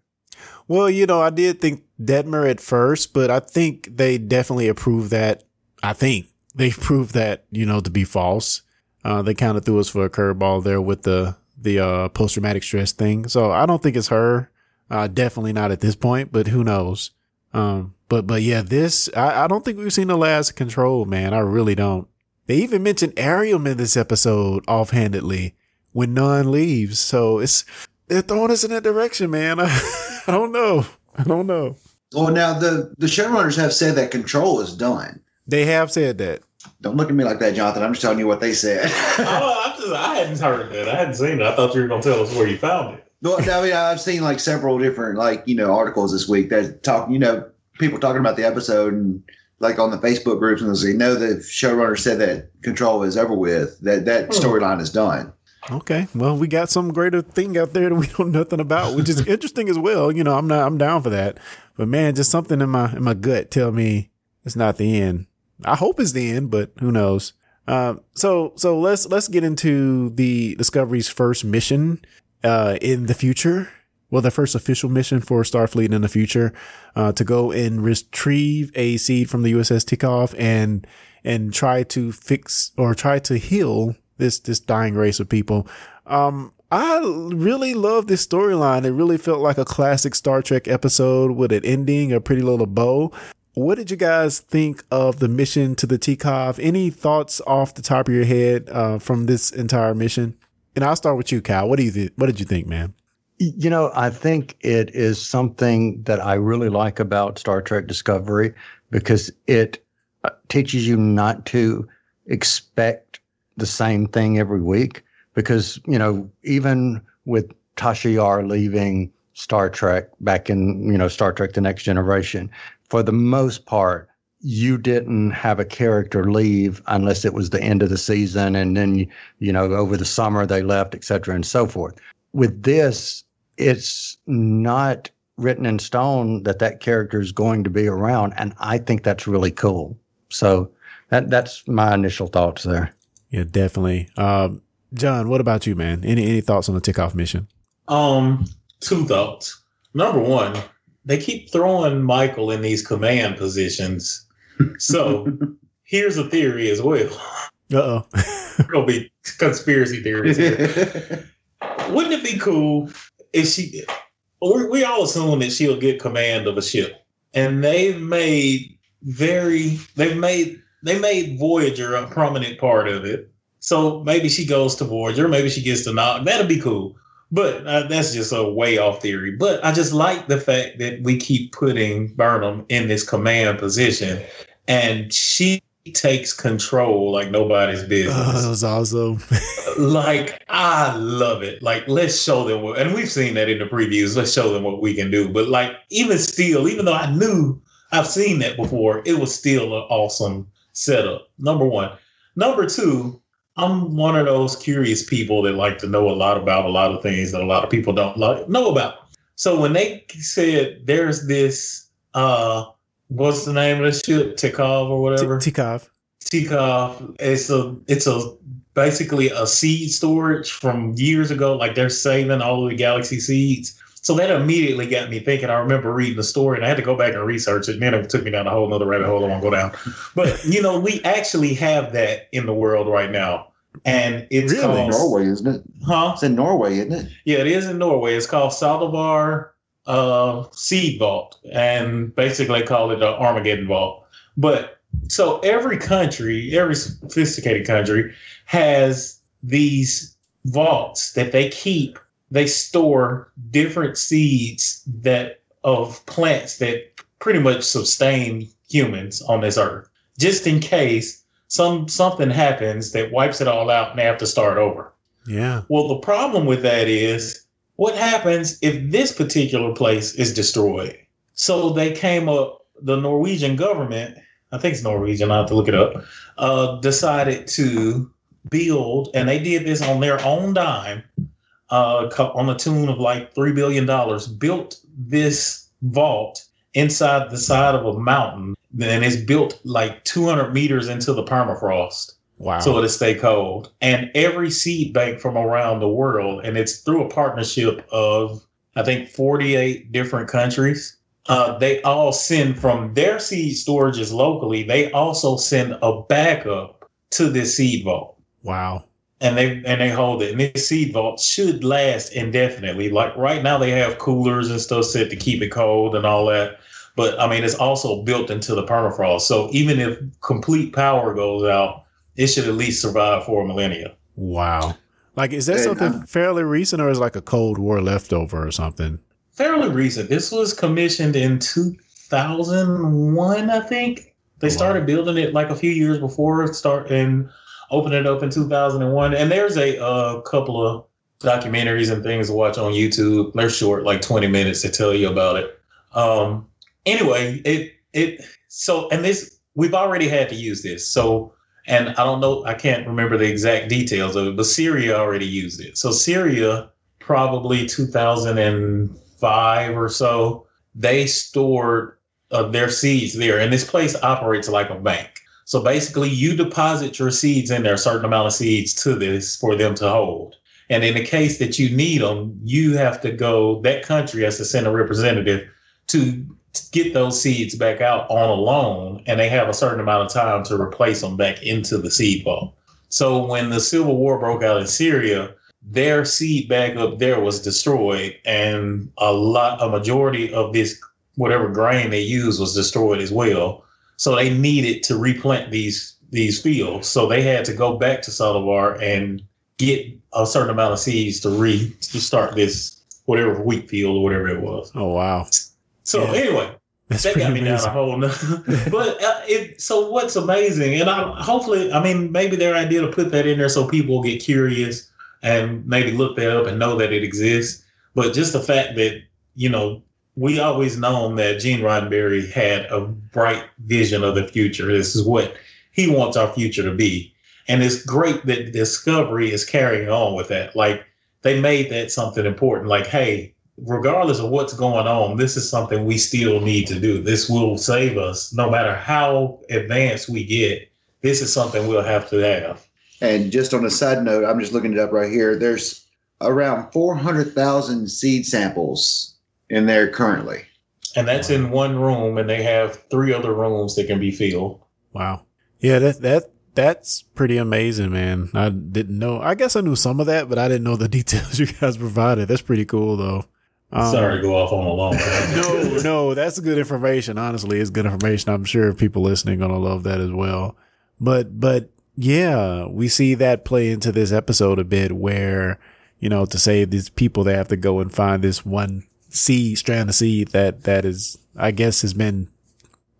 Well, you know, I did think Detmer at first, but I think they definitely approved that. I think they proved that, you know, to be false. Uh, they kind of threw us for a curveball there with the, the, uh, post traumatic stress thing. So I don't think it's her. Uh, definitely not at this point, but who knows? Um, but, but yeah, this, I, I don't think we've seen the last control, man. I really don't. They even mentioned Airiam in this episode offhandedly when Nhan leaves. So it's, they're throwing us in that direction, man. I, I don't know. I don't know. Well, now the the showrunners have said that control is done. They have said that. Don't look at me like that, Jonathan. I'm just telling you what they said. oh, I'm just, I hadn't heard that. I hadn't seen it. I thought you were going to tell us where you found it. Well, I mean, I've seen like several different like you know articles this week that talk. You know, people talking about the episode and like on the Facebook groups and they know the showrunner said that control is over with. That that storyline is done. Okay. Well, we got some greater thing out there that we know nothing about, which is interesting as well. You know, I'm not, I'm down for that. But man, just something in my, in my gut tell me it's not the end. I hope it's the end, but who knows? Um, so, so let's, let's get into the Discovery's first mission, uh, in the future. Well, the first official mission for Starfleet in the future, uh, to go and retrieve a seed from the USS Tikhov and, and try to fix or try to heal this this dying race of people. Um, I really love this storyline. It really felt like a classic Star Trek episode with an ending, a pretty little bow. What did you guys think of the mission to the Tikhov? Any thoughts off the top of your head uh, from this entire mission? And I'll start with you, Kyle. What do you th- What did you think, man? You know, I think it is something that I really like about Star Trek Discovery because it uh, teaches you not to expect the same thing every week. Because, you know, even with Tasha Yar leaving Star Trek back in, you know, Star Trek The Next Generation, for the most part, you didn't have a character leave unless it was the end of the season and then, you know, over the summer they left, et cetera, and so forth. With this, it's not written in stone that that character is going to be around. And I think that's really cool. So that, that's my initial thoughts there. Yeah, definitely. Um, John, what about you, man? Any any thoughts on the Tikhov mission? Um, two thoughts. Number one, they keep throwing Michael in these command positions. So here's a theory as well. Uh oh. There'll be conspiracy theories. Wouldn't it be cool if she? We, we all assume that she'll get command of a ship, and they've made very they've made they made Voyager a prominent part of it. So maybe she goes to Voyager, maybe she gets to knock. That'd be cool. But uh, that's just a way off theory. But I just like the fact that we keep putting Burnham in this command position, and she takes control like nobody's business. Oh, that was awesome. like I love it. Like let's show them what, and we've seen that in the previews. Let's show them what we can do. But like even still, even though I knew I've seen that before, it was still an awesome setup. Number one. Number two, I'm one of those curious people that like to know a lot about a lot of things that a lot of people don't like, know about. So when they said there's this, uh, what's the name of the ship, Tikhov or whatever? Tikhov. Tikhov. It's a, it's a basically a seed storage from years ago. Like they're saving all of the galaxy seeds. So that immediately got me thinking. I remember reading the story and I had to go back and research it. And then it took me down a whole nother rabbit hole I won't go down. But, you know, we actually have that in the world right now. And it's really? called Norway, isn't it? Huh? It's in Norway, isn't it? Yeah, it is in Norway. It's called Saldivar uh, Seed Vault. And basically they call it the Armageddon Vault. But so every country, every sophisticated country has these vaults that they keep they store different seeds that of plants that pretty much sustain humans on this earth just in case some something happens that wipes it all out and they have to start over Yeah. well the problem with that is what happens if this particular place is destroyed so they came up the norwegian government i think it's norwegian i have to look it up uh, decided to build and they did this on their own dime uh, on the tune of like three billion dollars, built this vault inside the side of a mountain, and it's built like 200 meters into the permafrost. Wow. So it'll stay cold. And every seed bank from around the world, and it's through a partnership of I think 48 different countries. Uh, they all send from their seed storages locally. They also send a backup to this seed vault, Wow. And they and they hold it. And this seed vault should last indefinitely. Like right now, they have coolers and stuff set to keep it cold and all that. But I mean, it's also built into the permafrost. So even if complete power goes out, it should at least survive for a millennia. Wow. Like, is that something uh, fairly recent or is it like a Cold War leftover or something? fairly recent. This was commissioned in 2001, I think. They wow. started building it like a few years before start and opened it up in 2001. And there's a uh, couple of documentaries and things to watch on YouTube. They're short, like 20 minutes to tell you about it. Um, anyway, it it so and this we've already had to use this. So and I don't know, I can't remember the exact details of it, but Syria already used it. So Syria probably 2005 or so, they stored uh, their seeds there. And this place operates like a bank. So basically, you deposit your seeds in there, a certain amount of seeds to this for them to hold. And in the case that you need them, you have to go, that country has to send a representative to get those seeds back out on a loan. And they have a certain amount of time to replace them back into the seed vault. So when the civil war broke out in Syria, their seed bag up there was destroyed, and a lot, a majority of this whatever grain they used was destroyed as well. So they needed to replant these these fields. So they had to go back to Salovar and get a certain amount of seeds to re to start this whatever wheat field or whatever it was. Oh, wow. So Yeah. anyway, That's that got me down a amazing. whole nother. but uh, it, so what's amazing, and I hopefully, I mean, maybe their idea to put that in there so people get curious and maybe look that up and know that it exists. But just the fact that you know we always known that Gene Roddenberry had a bright vision of the future. This is what he wants our future to be, and it's great that Discovery is carrying on with that. Like they made that something important. Like, hey, regardless of what's going on, this is something we still need to do. This will save us no matter how advanced we get. This is something we'll have to have. And just on a side note, I'm just looking it up right here. There's around 400,000 seed samples in there currently. And that's in one room, and they have three other rooms that can be filled. Wow. Yeah, that that that's pretty amazing, man. I didn't know. I guess I knew some of that, but I didn't know the details you guys provided. That's pretty cool, though. Um, Sorry to go off on a long one. no, no, that's good information. Honestly, it's good information. I'm sure people listening gonna love that as well. But but yeah, we see that play into this episode a bit where, you know, to save these people they have to go and find this one seed, strand of seed that that is I guess has been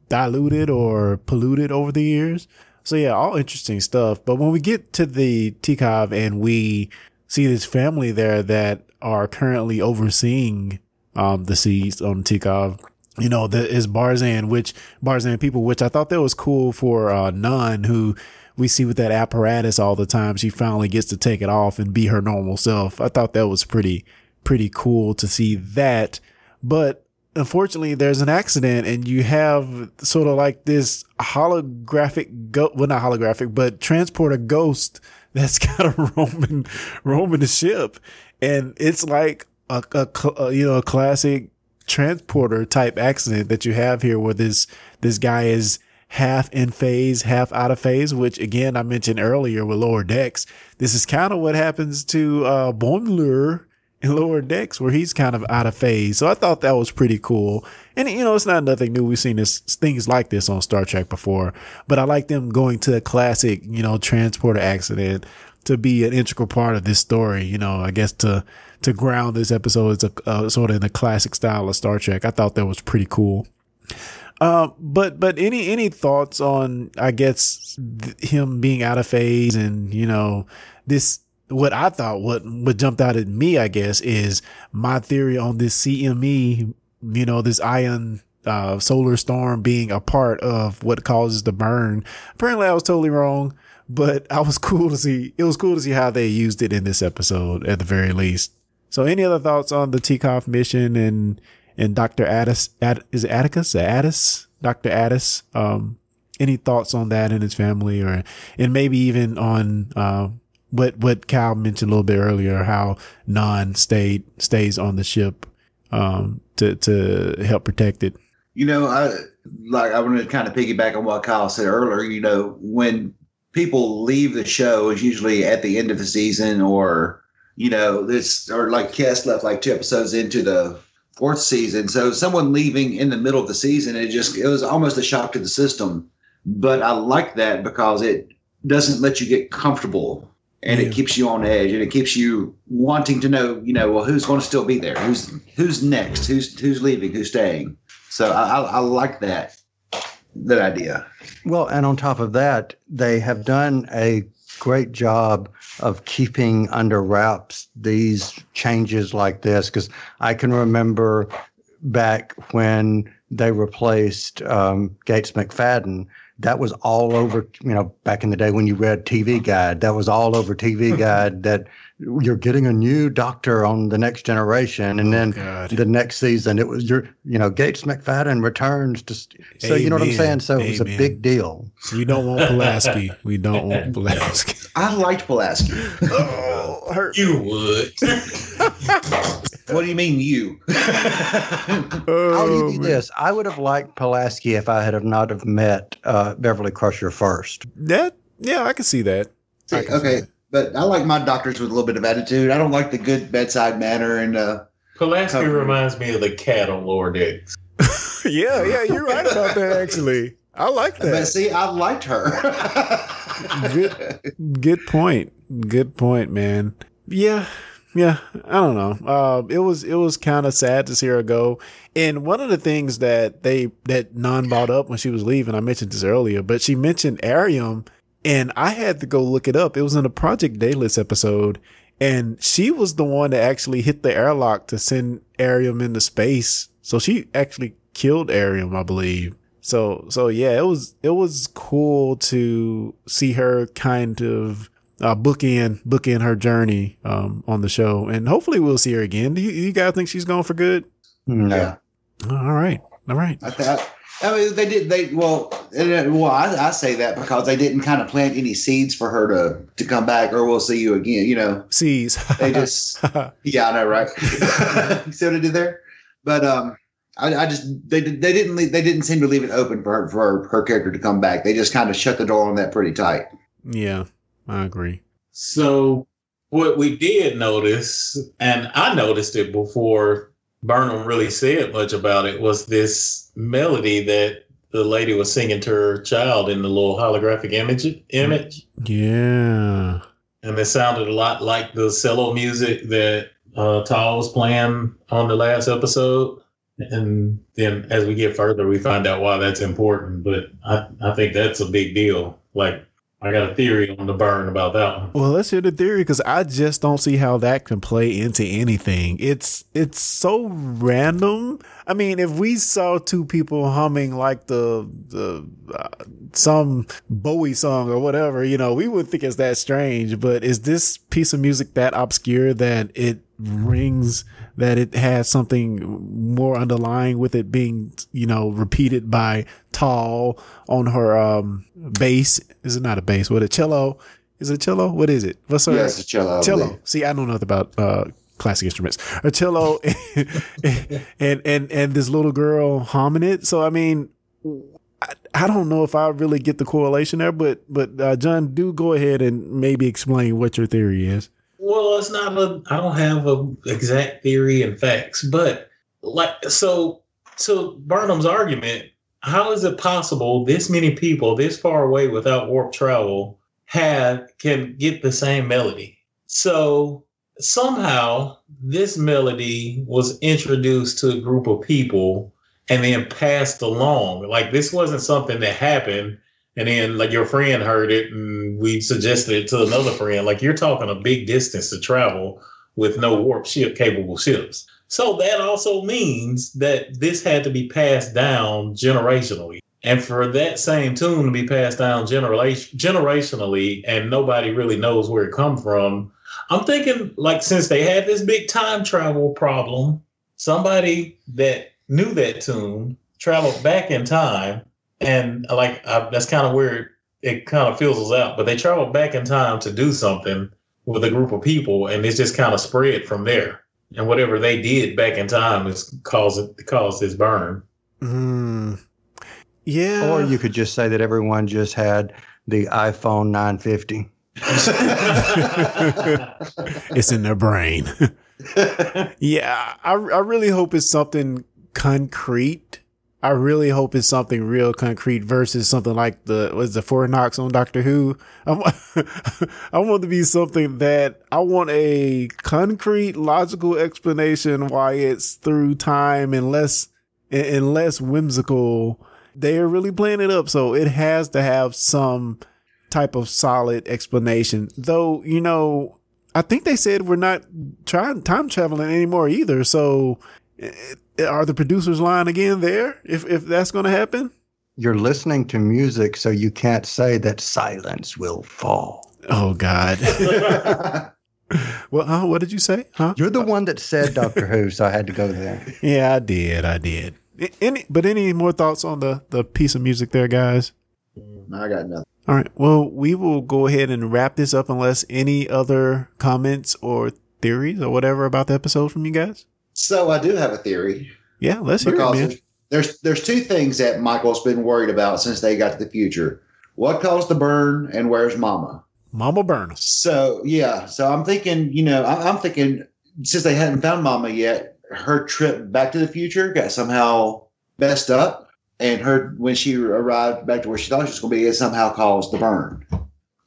diluted or polluted over the years. So yeah, all interesting stuff. But when we get to the Tikhov and we see this family there that are currently overseeing um the seeds on Tikhov, you know, that is Barzan, which Barzan people, which I thought that was cool for uh Nhan who we see with that apparatus all the time. She finally gets to take it off and be her normal self. I thought that was pretty pretty cool to see that. But unfortunately there's an accident and you have sort of like this holographic go well not holographic but transporter ghost that's kind of roaming roaming the ship and it's like a, a a, you know a classic transporter type accident that you have here where this this guy is half in phase half out of phase which again i mentioned earlier with lower decks this is kind of what happens to uh Boimler in lower decks where he's kind of out of phase. So I thought that was pretty cool. And you know, it's not nothing new. We've seen this things like this on Star Trek before, but I like them going to a classic, you know, transporter accident to be an integral part of this story. You know, I guess to to ground this episode is a uh, sort of in the classic style of Star Trek. I thought that was pretty cool. Uh, but but any any thoughts on I guess th- him being out of phase and you know this what I thought what what jumped out at me I guess is my theory on this CME you know this ion uh, solar storm being a part of what causes the burn. Apparently I was totally wrong, but I was cool to see it was cool to see how they used it in this episode at the very least. So any other thoughts on the Tikhov mission and and Dr. Addis, Ad, is it Atticus? Addis? Dr. Addis? Um, any thoughts on that and his family or, and maybe even on, uh, what, what Cal mentioned a little bit earlier, how Nhan stayed, stays on the ship um, to to help protect it. You know, I like I want to kind of piggyback on what Kyle said earlier. You know, when people leave the show, it's usually at the end of the season, or you know, this or like Kes left like two episodes into the fourth season. So someone leaving in the middle of the season, it just it was almost a shock to the system. But I like that because it doesn't let you get comfortable and Yeah. it keeps you on edge and it keeps you wanting to know, you know, well, who's going to still be there? Who's who's next? Who's who's leaving? Who's staying? So I, I, I like that that idea. Well, and on top of that, they have done a great job of keeping under wraps these changes like this because I can remember back when they replaced um, Gates McFadden. That was all over, you know, back in the day when you read TV Guide, that was all over TV mm-hmm. Guide that you're getting a new doctor on the next generation. And then God. the next season, it was your, you know, Gates McFadden returns to, st- so you know what I'm saying? So it was a big deal. We don't want Pulaski. We don't want Pulaski. I liked Pulaski. oh, hurt. You would. what do you mean you? I'll Oh, give you man. this. I would have liked Pulaski if I had have not have met uh, Beverly Crusher first. That yeah, I can see that. I can see okay, that. But I like my doctors with a little bit of attitude. I don't like the good bedside manner and uh Pulaski Cover. reminds me of the cat on Lower Decks. yeah, yeah, you're right about that. Actually, I like that. But see, I liked her. Good. Good point. Good point, man. Yeah, yeah. I don't know. Uh, it was it was kind of sad to see her go. And one of the things that they that Nhan brought up when she was leaving, I mentioned this earlier, but she mentioned Airiam, and I had to go look it up. It was in a Project Daedalus episode, and she was the one that actually hit the airlock to send Airiam into space. So she actually killed Airiam, I believe. So so yeah, it was it was cool to see her kind of uh, bookend bookend her journey um, on the show, and hopefully we'll see her again. Do you, you guys think she's gone for good? No. Yeah. All right, all right. I thought. I mean, they did. They well, and, uh, well. I, I say that because they didn't kind of plant any seeds for her to to come back, or we'll see you again. You know, seeds. they just. yeah, I know, right? you see what I did there? But um, I, I just they did- they didn't leave, they didn't seem to leave it open for her, for her, her character to come back. They just kind of shut the door on that pretty tight. yeah, I agree. So what we did notice, and I noticed it before Burnham really said much about it, was this melody that the lady was singing to her child in the little holographic image image. Yeah. And it sounded a lot like the cello music that uh Tal was playing on the last episode. And then as we get further, we find out why that's important. But I, I think that's a big deal. Like I got a theory on the burn about that one. Well, let's hear the theory because I just don't see how that can play into anything. It's it's so random. I mean, if we saw two people humming like the the uh, some Bowie song or whatever, you know, we would think it's that strange. But is this piece of music that obscure that it rings that it has something more underlying with it being, you know, repeated by Tal on her um bass? Is it not a bass? What a cello? Is it a cello? What is it? What's her Yes, the cello. Cello. See, I don't know nothing about uh classic instruments. A cello and and and this little girl humming it. So I mean, I, I don't know if I really get the correlation there, but but uh, John, do go ahead and maybe explain what your theory is. Well, it's not a. I don't have a exact theory and facts, but like so. so Burnham's argument, how is it possible this many people this far away without warp travel have can get the same melody? So somehow this melody was introduced to a group of people and then passed along. Like this wasn't something that happened and then like your friend heard it and we suggested it to another friend. Like you're talking a big distance to travel with no warp ship capable ships. So that also means that this had to be passed down generationally. And for that same tune to be passed down generation generationally and nobody really knows where it come from i'm thinking like since they had this big time travel problem somebody that knew that tune traveled back in time and like I, that's kind of where it kind of fizzles out. But they traveled back in time to do something with a group of people, and it's just kind of spread from there. and whatever they did back in time is cause it caused this burn. Hmm. Yeah. Or you could just say that everyone just had the iPhone 950. it's in their brain. yeah, I, I really hope it's something concrete. I really hope it's something real concrete versus something like the was the four knocks on Doctor Who. I want, to be something that I want a concrete, logical explanation why it's through time and less and less whimsical. They are really playing it up, so it has to have some type of solid explanation. Though, you know, I think they said we're not trying time traveling anymore either. So eh, are the producers lying again there if if that's going to happen? You're listening to music so you can't say that silence will fall. Oh god. well, huh, what did you say? Huh? You're the one that said Doctor Who, so I had to go there. Yeah, I did. I did. Any but any more thoughts on the the piece of music there, guys? I got nothing. All right. Well, we will go ahead and wrap this up unless any other comments or theories or whatever about the episode from you guys. So I do have a theory. Yeah, let's hear it, man. There's, there's two things that Michael's been worried about since they got to the future. What caused the burn and where's Mama? Mama Burnham. So yeah, so I'm thinking, you know, I, I'm thinking since they hadn't found Mama yet, her trip back to the future got somehow messed up, and her when she arrived back to where she thought she was going to be, it somehow caused the burn.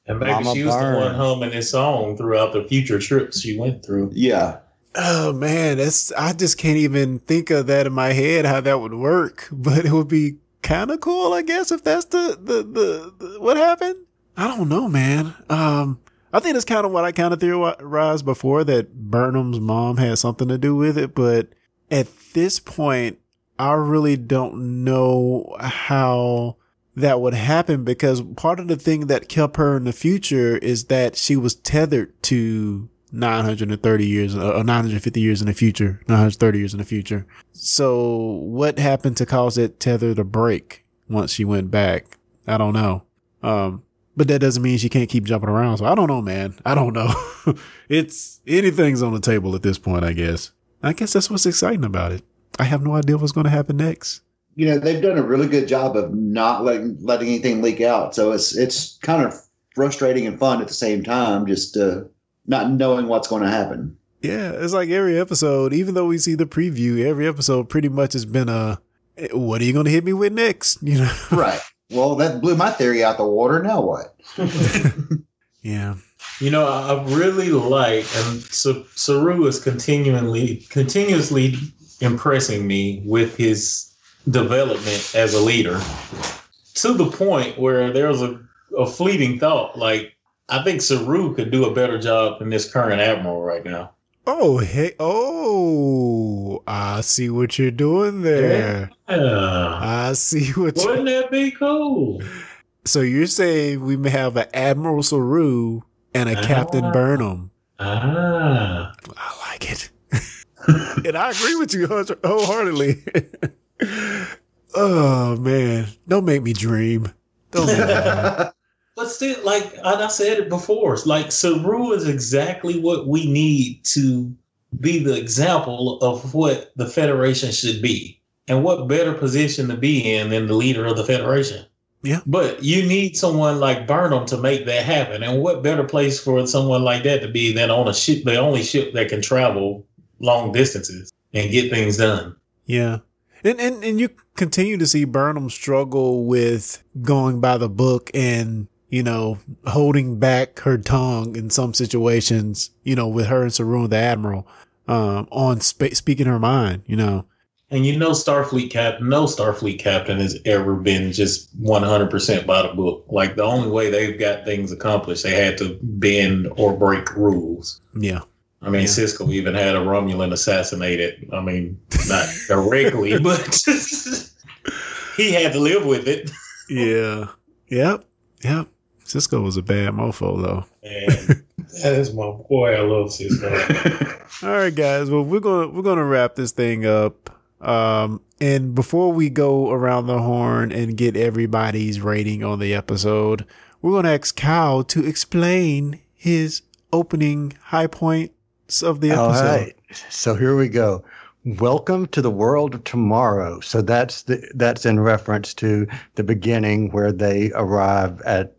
And maybe Mama she was Burn. the one humming this song throughout the future trips she went through. Yeah, Oh man, that's I just can't even think of that in my head how that would work. But it would be kind of cool, I guess, if that's the, the the the what happened. I don't know, man. Um, I think that's kind of what I kind of theorized before that Burnham's mom had something to do with it. But at this point, I really don't know how that would happen because part of the thing that kept her in the future is that she was tethered to 930 years or 950 years in the future, 930 years in the future. So what happened to cause that tether to break once she went back? I don't know. Um, but that doesn't mean she can't keep jumping around. So I don't know, man. I don't know. it's anything's on the table at this point, I guess. I guess that's what's exciting about it. I have no idea what's going to happen next. you know they've done a really good job of not letting letting anything leak out. So it's it's kind of frustrating and fun at the same time, just uh, not knowing what's going to happen. Yeah, it's like every episode, even though we see the preview, every episode pretty much has been a "Eh, what are you going to hit me with next? You know? Right. Well, that blew my theory out the water. Now what? Yeah. You know, I I really like, and Sa- Saru is continually, continuously impressing me with his development as a leader to the point where there was a, a fleeting thought, like, I think Saru could do a better job than this current admiral right now. Oh, hey. Oh, I see what you're doing there. Yeah. I see what Wouldn't that be cool? So you're saying we may have an Admiral Saru and a Captain Ah. Burnham. Ah. I like it. And I agree with you wholeheartedly. oh, man. Don't make me dream. Don't make. But still, like I I said it before, it's like Saru is exactly what we need to be the example of what the Federation should be. And what better position to be in than the leader of the Federation? Yeah. But you need someone like Burnham to make that happen. And what better place for someone like that to be than on a ship, the only ship that can travel long distances and get things done? Yeah. And, and and you continue to see Burnham struggle with going by the book and, you know, holding back her tongue in some situations, you know, with her and Saru and the Admiral, um, on spa- speaking her mind, you know. And you know, Starfleet captain, no Starfleet captain has ever been just 100% by the book. Like the only way they've got things accomplished, they had to bend or break rules. Yeah. I mean, Yeah. Sisko even had a Romulan assassinated. I mean, not directly, but he had to live with it. Yeah. Yep. Yep. Sisko was a bad mofo though. And that is my boy. I love Sisko. All right, guys. Well, we're gonna we're gonna wrap this thing up. Um, and before we go around the horn and get everybody's rating on the episode, we're gonna ask Kyle to explain his opening high points of the All episode. right. So here we go. Welcome to the world of tomorrow. So that's the that's in reference to the beginning where they arrive at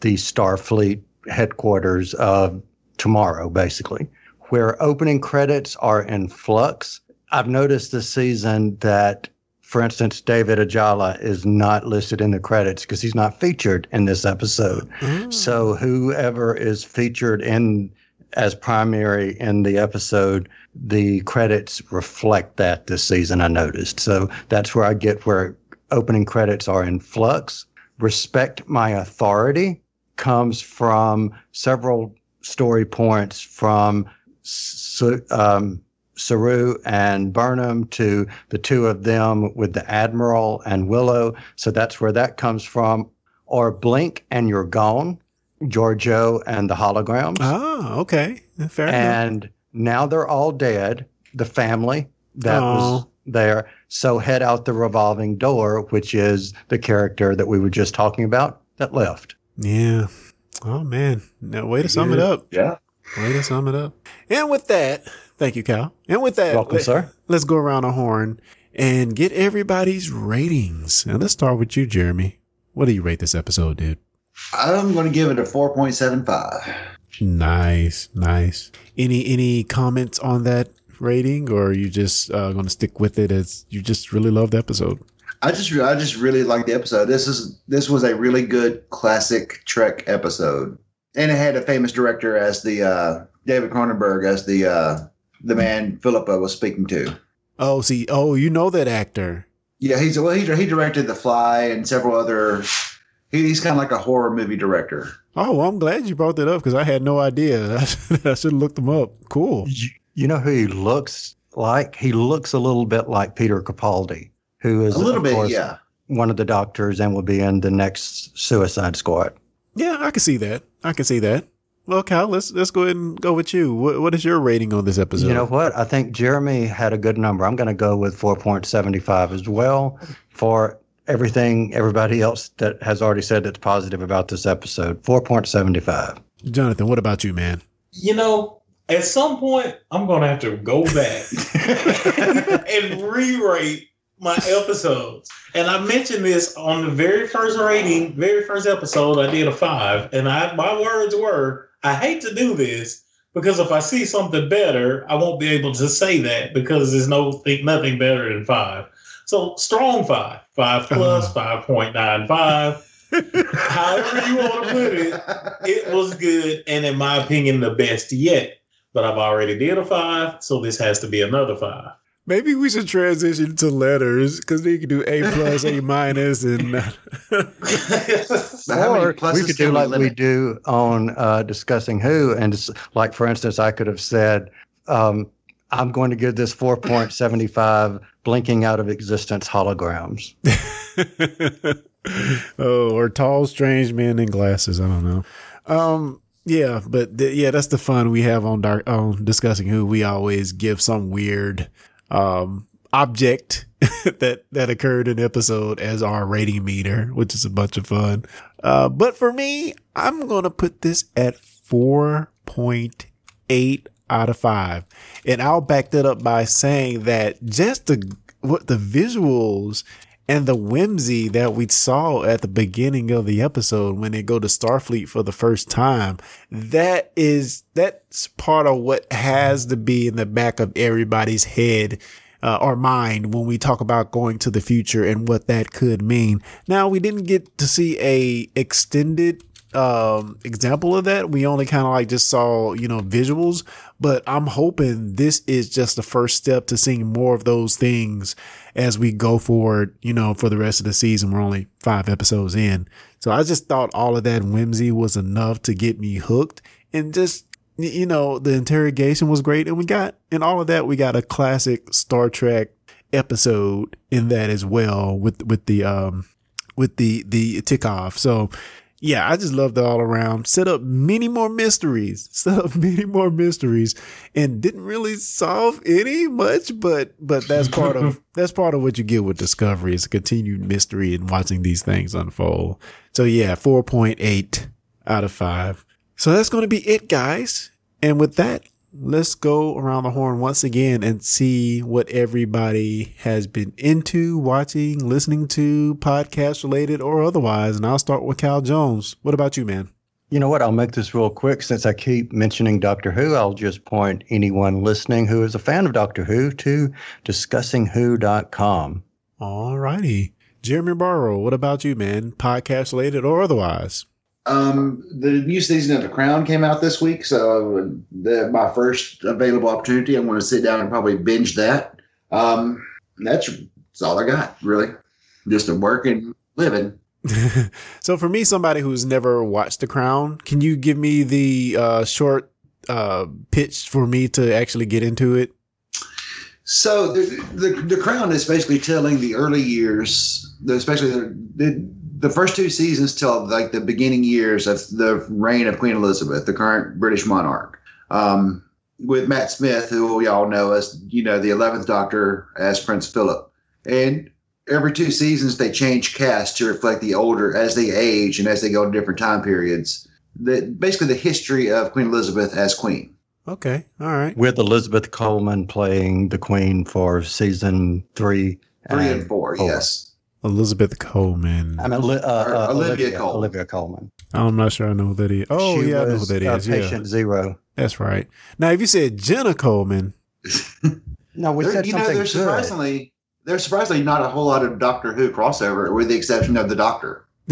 the Starfleet headquarters of tomorrow, basically, where opening credits are in flux. I've noticed this season that, for instance, David Ajala is not listed in the credits because he's not featured in this episode. Mm. So whoever is featured in as primary in the episode, the credits reflect that this season. I noticed. So that's where I get where opening credits are in flux. Respect my authority comes from several story points from um, Saru and Burnham to the two of them with the Admiral and Willa. So that's where that comes from. Or Blink and You're Gone, Georgiou and the holograms. Oh, okay. Fair enough. and now they're all dead. The family that was Oh. there. So head out the revolving door, which is the character that we were just talking about that left. Yeah. Oh man. Now way to sum it up. Yeah. Way to sum it up. And with that, thank you, Cal. And with that, Welcome, let- sir. Let's go around the horn and get everybody's ratings. And let's start with you, Jeremy. What do you rate this episode, dude? I'm going to give it a 4.75. Nice, nice. Any any comments on that rating, or are you just uh, going to stick with it as you just really love the episode? I just I just really like the episode. This is this was a really good classic Trek episode, and it had a famous director as the uh, David Cronenberg as the uh, the man Philippa was speaking to. Oh, see, oh, you know that actor. Yeah, he's well he he directed The Fly and several other. He, he's kind of like a horror movie director. Oh, well, I'm glad you brought that up because I had no idea. I should have looked them up. Cool. You, you know who he looks like? He looks a little bit like Peter Capaldi, who is A little of bit, course, yeah. one of the doctors and will be in the next Suicide Squad. Yeah, I can see that. I can see that. Well, Cal, let's let's go ahead and go with you. What, what is your rating on this episode? You know what? I think Jeremy had a good number. I'm going to go with 4.75 as well for everything everybody else that has already said that's positive about this episode. 4.75. Jonathan, what about you, man? You know, at some point, I'm going to have to go back and re-rate my episodes. And I mentioned this on the very first rating, very first episode. I did a five, and I my words were, "I hate to do this because if I see something better, I won't be able to say that because there's no nothing better than five. So strong five, five plus, five point nine five. However you want to put it, it was good and in my opinion the best yet but i've already did a five so this has to be another five Maybe we should transition to letters because you can do A plus, A minus, and But how many Or pluses we could do like we do on uh, discussing who. And it's like, for instance, I could have said, um, I'm going to give this 4.75 blinking out of existence holograms. oh, or tall, strange men in glasses. I don't know. Um, yeah, but th- yeah, that's the fun we have on dark on discussing who. We always give some weird um object that that occurred in episode as our rating meter, which is a bunch of fun. Uh, but for me, I'm gonna put this at four point eight out of five, and I'll back that up by saying that just the what the visuals and the whimsy that we saw at the beginning of the episode when they go to Starfleet for the first time, that is, that's part of what has to be in the back of everybody's head. Uh, or mind when we talk about going to the future and what that could mean. Now we didn't get to see a extended um example of that we only kind of like just saw you know visuals but i'm hoping this is just the first step to seeing more of those things as we go forward you know for the rest of the season. We're only five episodes in. So i just thought all of that whimsy was enough to get me hooked and just you know the interrogation was great. And we got in all of that we got a classic star trek episode in that as well with with the um with the the Tikhov so yeah, I just loved it all around. Set up many more mysteries, set up many more mysteries, and didn't really solve any much. But but that's part of that's part of what you get with Discovery is a continued mystery and watching these things unfold. So yeah, four point eight out of five. So that's going to be it, guys. And with that, let's go around the horn once again and see what everybody has been into, watching, listening to, podcast related or otherwise. And I'll start with Cal Jones. What about you, man? You know what? I'll make this real quick. Since I keep mentioning Doctor Who, I'll just point anyone listening who is a fan of Doctor Who to discussingwho.com. All righty. Jeremy Barrow, what about you, man? Podcast related or otherwise? Um, the new season of The Crown came out this week, so the, my first available opportunity, I'm going to sit down and probably binge that. Um, that's, that's all I got, really. Just a working living. so for me, somebody who's never watched The Crown, can you give me the uh, short uh, pitch for me to actually get into it? So the, the the Crown is basically telling the early years, especially the, the the first two seasons tell like the beginning years of the reign of Queen Elizabeth, the current British monarch. Um, with Matt Smith, who we all know as you know the Eleventh Doctor as Prince Philip, and every two seasons they change cast to reflect the older as they age and as they go to different time periods. The, basically the history of Queen Elizabeth as queen. Okay, all right. With Elizabeth Coleman playing the Queen for season three, three and, and four, four. Yes. Elizabeth Coleman. I mean, uh, uh, Olivia, Olivia, Colman. Olivia Colman. I'm not sure I know who that is. Oh, She yeah, I know who was, that uh, is. Patient yeah, Zero. that's right. Now, if you said Jenna Coleman, No, we There- said you know, there's good. surprisingly there's surprisingly not a whole lot of Doctor Who crossover, with the exception of the Doctor.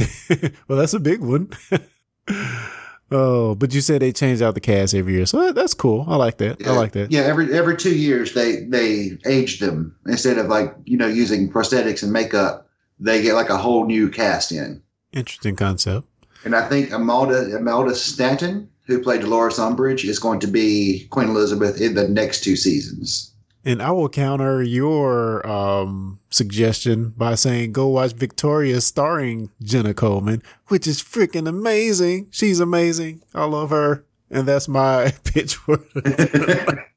well, that's a big one. oh, but you said they change out the cast every year, so that- that's cool. I like that. I like that. Yeah, every every two years they they age them instead of like you know using prosthetics and makeup. They get like a whole new cast in, Interesting concept. and I think Imelda Imelda Staunton, who played Dolores Umbridge, is going to be Queen Elizabeth in the next two seasons. And I will counter your um, suggestion by saying go watch Victoria starring Jenna Coleman, which is freaking amazing. She's amazing. I love her. And that's my pitch for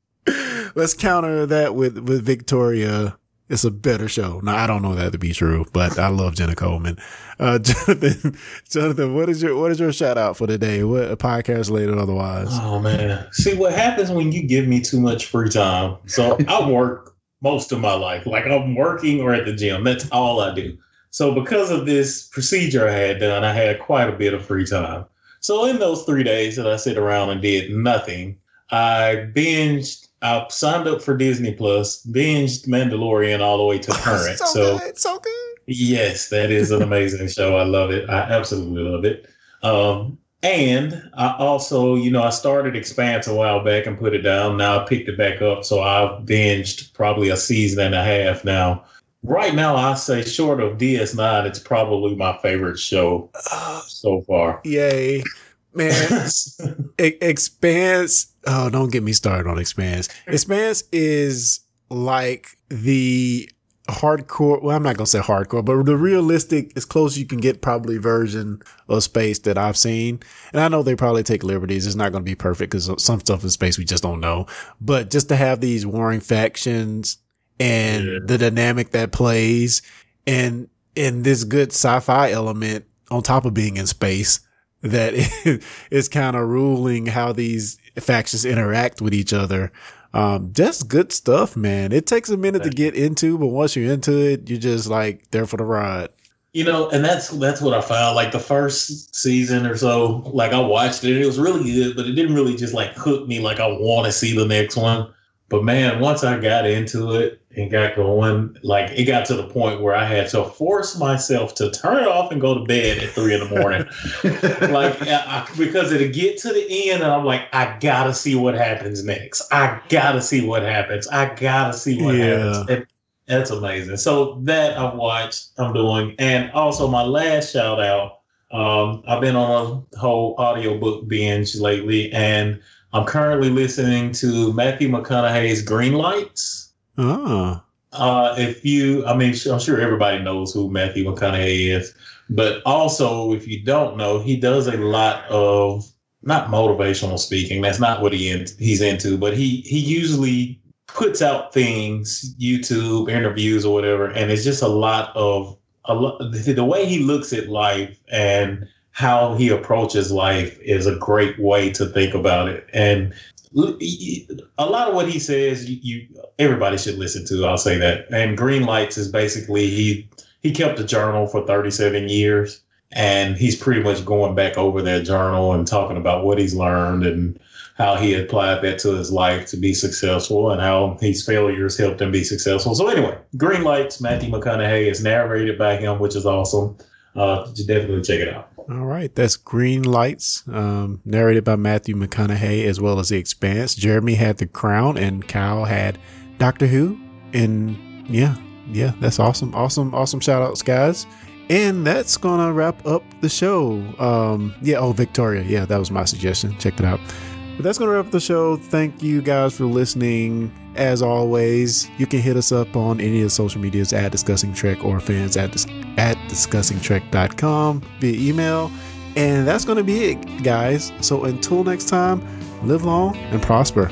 Let's counter that with, with Victoria. It's a better show. Now, I don't know that to be true, but I love Jenna Coleman. Uh, Jonathan, Jonathan, what is your, what is your shout out for today? What a podcast later otherwise? Oh man. See what happens when you give me too much free time. So I work most of my life. Like I'm working or at the gym. That's all I do. So because of this procedure I had done, I had quite a bit of free time. So in those three days that I sit around and did nothing, I binged. I signed up for Disney Plus, binged Mandalorian all the way to current. so good. So good. Yes, that is an amazing show. I love it. I absolutely love it. Um, and I also, you know, I started Expanse a while back and put it down. Now I picked it back up. So I've binged probably a season and a half now. Right now, I say short of DS9, it's probably my favorite show so far. Yay. Man, Expanse. Oh, don't get me started on Expanse. Expanse is like the hardcore. Well, I'm not gonna say hardcore, but the realistic, as close you can get, probably version of space that I've seen. And I know they probably take liberties. It's not gonna be perfect because some stuff in space we just don't know. But just to have these warring factions and Yeah. the dynamic that plays, and and this good sci-fi element on top of being in space that is kind of ruling how these factions interact with each other. Um, just good stuff, man. It takes a minute to get into, but once you're into it, you're just like there for the ride. You know, and that's that's what I found. Like the first season or so, like I watched it, and it was really good, but it didn't really just like hook me like I want to see the next one. But man, once I got into it and got going, like it got to the point where I had to force myself to turn it off and go to bed at three in the morning. like I, because it'd get to the end and I'm like, I gotta see what happens next. I gotta see what happens. I gotta see what Yeah. happens. And that's amazing. So that I've watched, I'm doing, and also my last shout out. Um, I've been on a whole audiobook binge lately, and I'm currently listening to Matthew McConaughey's Green Lights. Ah, Uh, if you, I mean, I'm sure everybody knows who Matthew McConaughey is, but also if you don't know, he does a lot of not motivational speaking. That's not what he in, he's into, but he he usually puts out things, YouTube interviews or whatever, and it's just a lot of a lot. The way he looks at life and how he approaches life is a great way to think about it. And a lot of what he says, you, you everybody should listen to. I'll say that. And Green Lights is basically he he kept a journal for 37 years, and he's pretty much going back over that journal and talking about what he's learned and how he applied that to his life to be successful and how his failures helped him be successful. So anyway, Green Lights, Matthew McConaughey is narrated by him, which is awesome. Uh, definitely check it out. All right, that's Green Lights, um, narrated by Matthew McConaughey, as well as The Expanse. Jeremy had The Crown, and Kyle had Doctor Who. And yeah, yeah, that's awesome, awesome, awesome. Shout outs, guys. And that's gonna wrap up the show. Um, yeah, oh Victoria, yeah, that was my suggestion. Check it out. But that's gonna wrap up the show. Thank you guys for listening. As always, you can hit us up on any of the social medias at Discussing Trek or fans at, dis- at discussingtrek.com via email. And that's going to be it, guys. So until next time, live long and prosper.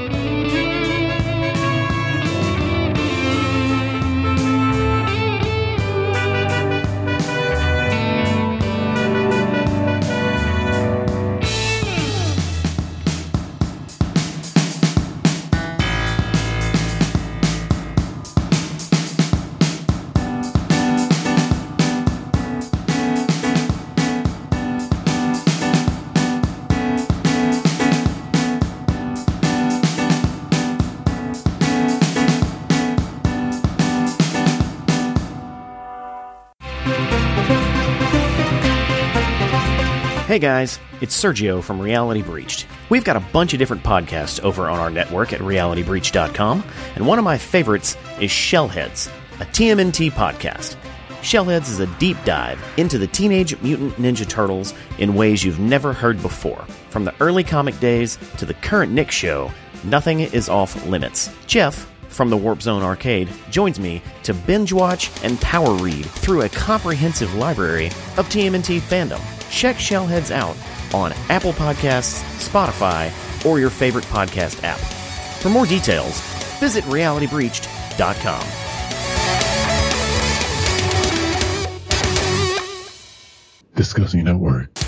Hey guys, it's Sergio from Reality Breached. We've got a bunch of different podcasts over on our network at realitybreached.com, and one of my favorites is Shellheads, a TMNT podcast. Shellheads is a deep dive into the Teenage Mutant Ninja Turtles in ways you've never heard before. From the early comic days to the current Nick show, nothing is off limits. Jeff, from the Warp Zone Arcade, joins me to binge watch and power read through a comprehensive library of TMNT fandom. Check Shellheads out on Apple Podcasts, Spotify, or your favorite podcast app. For more details, visit realitybreached.com. Discussing Network.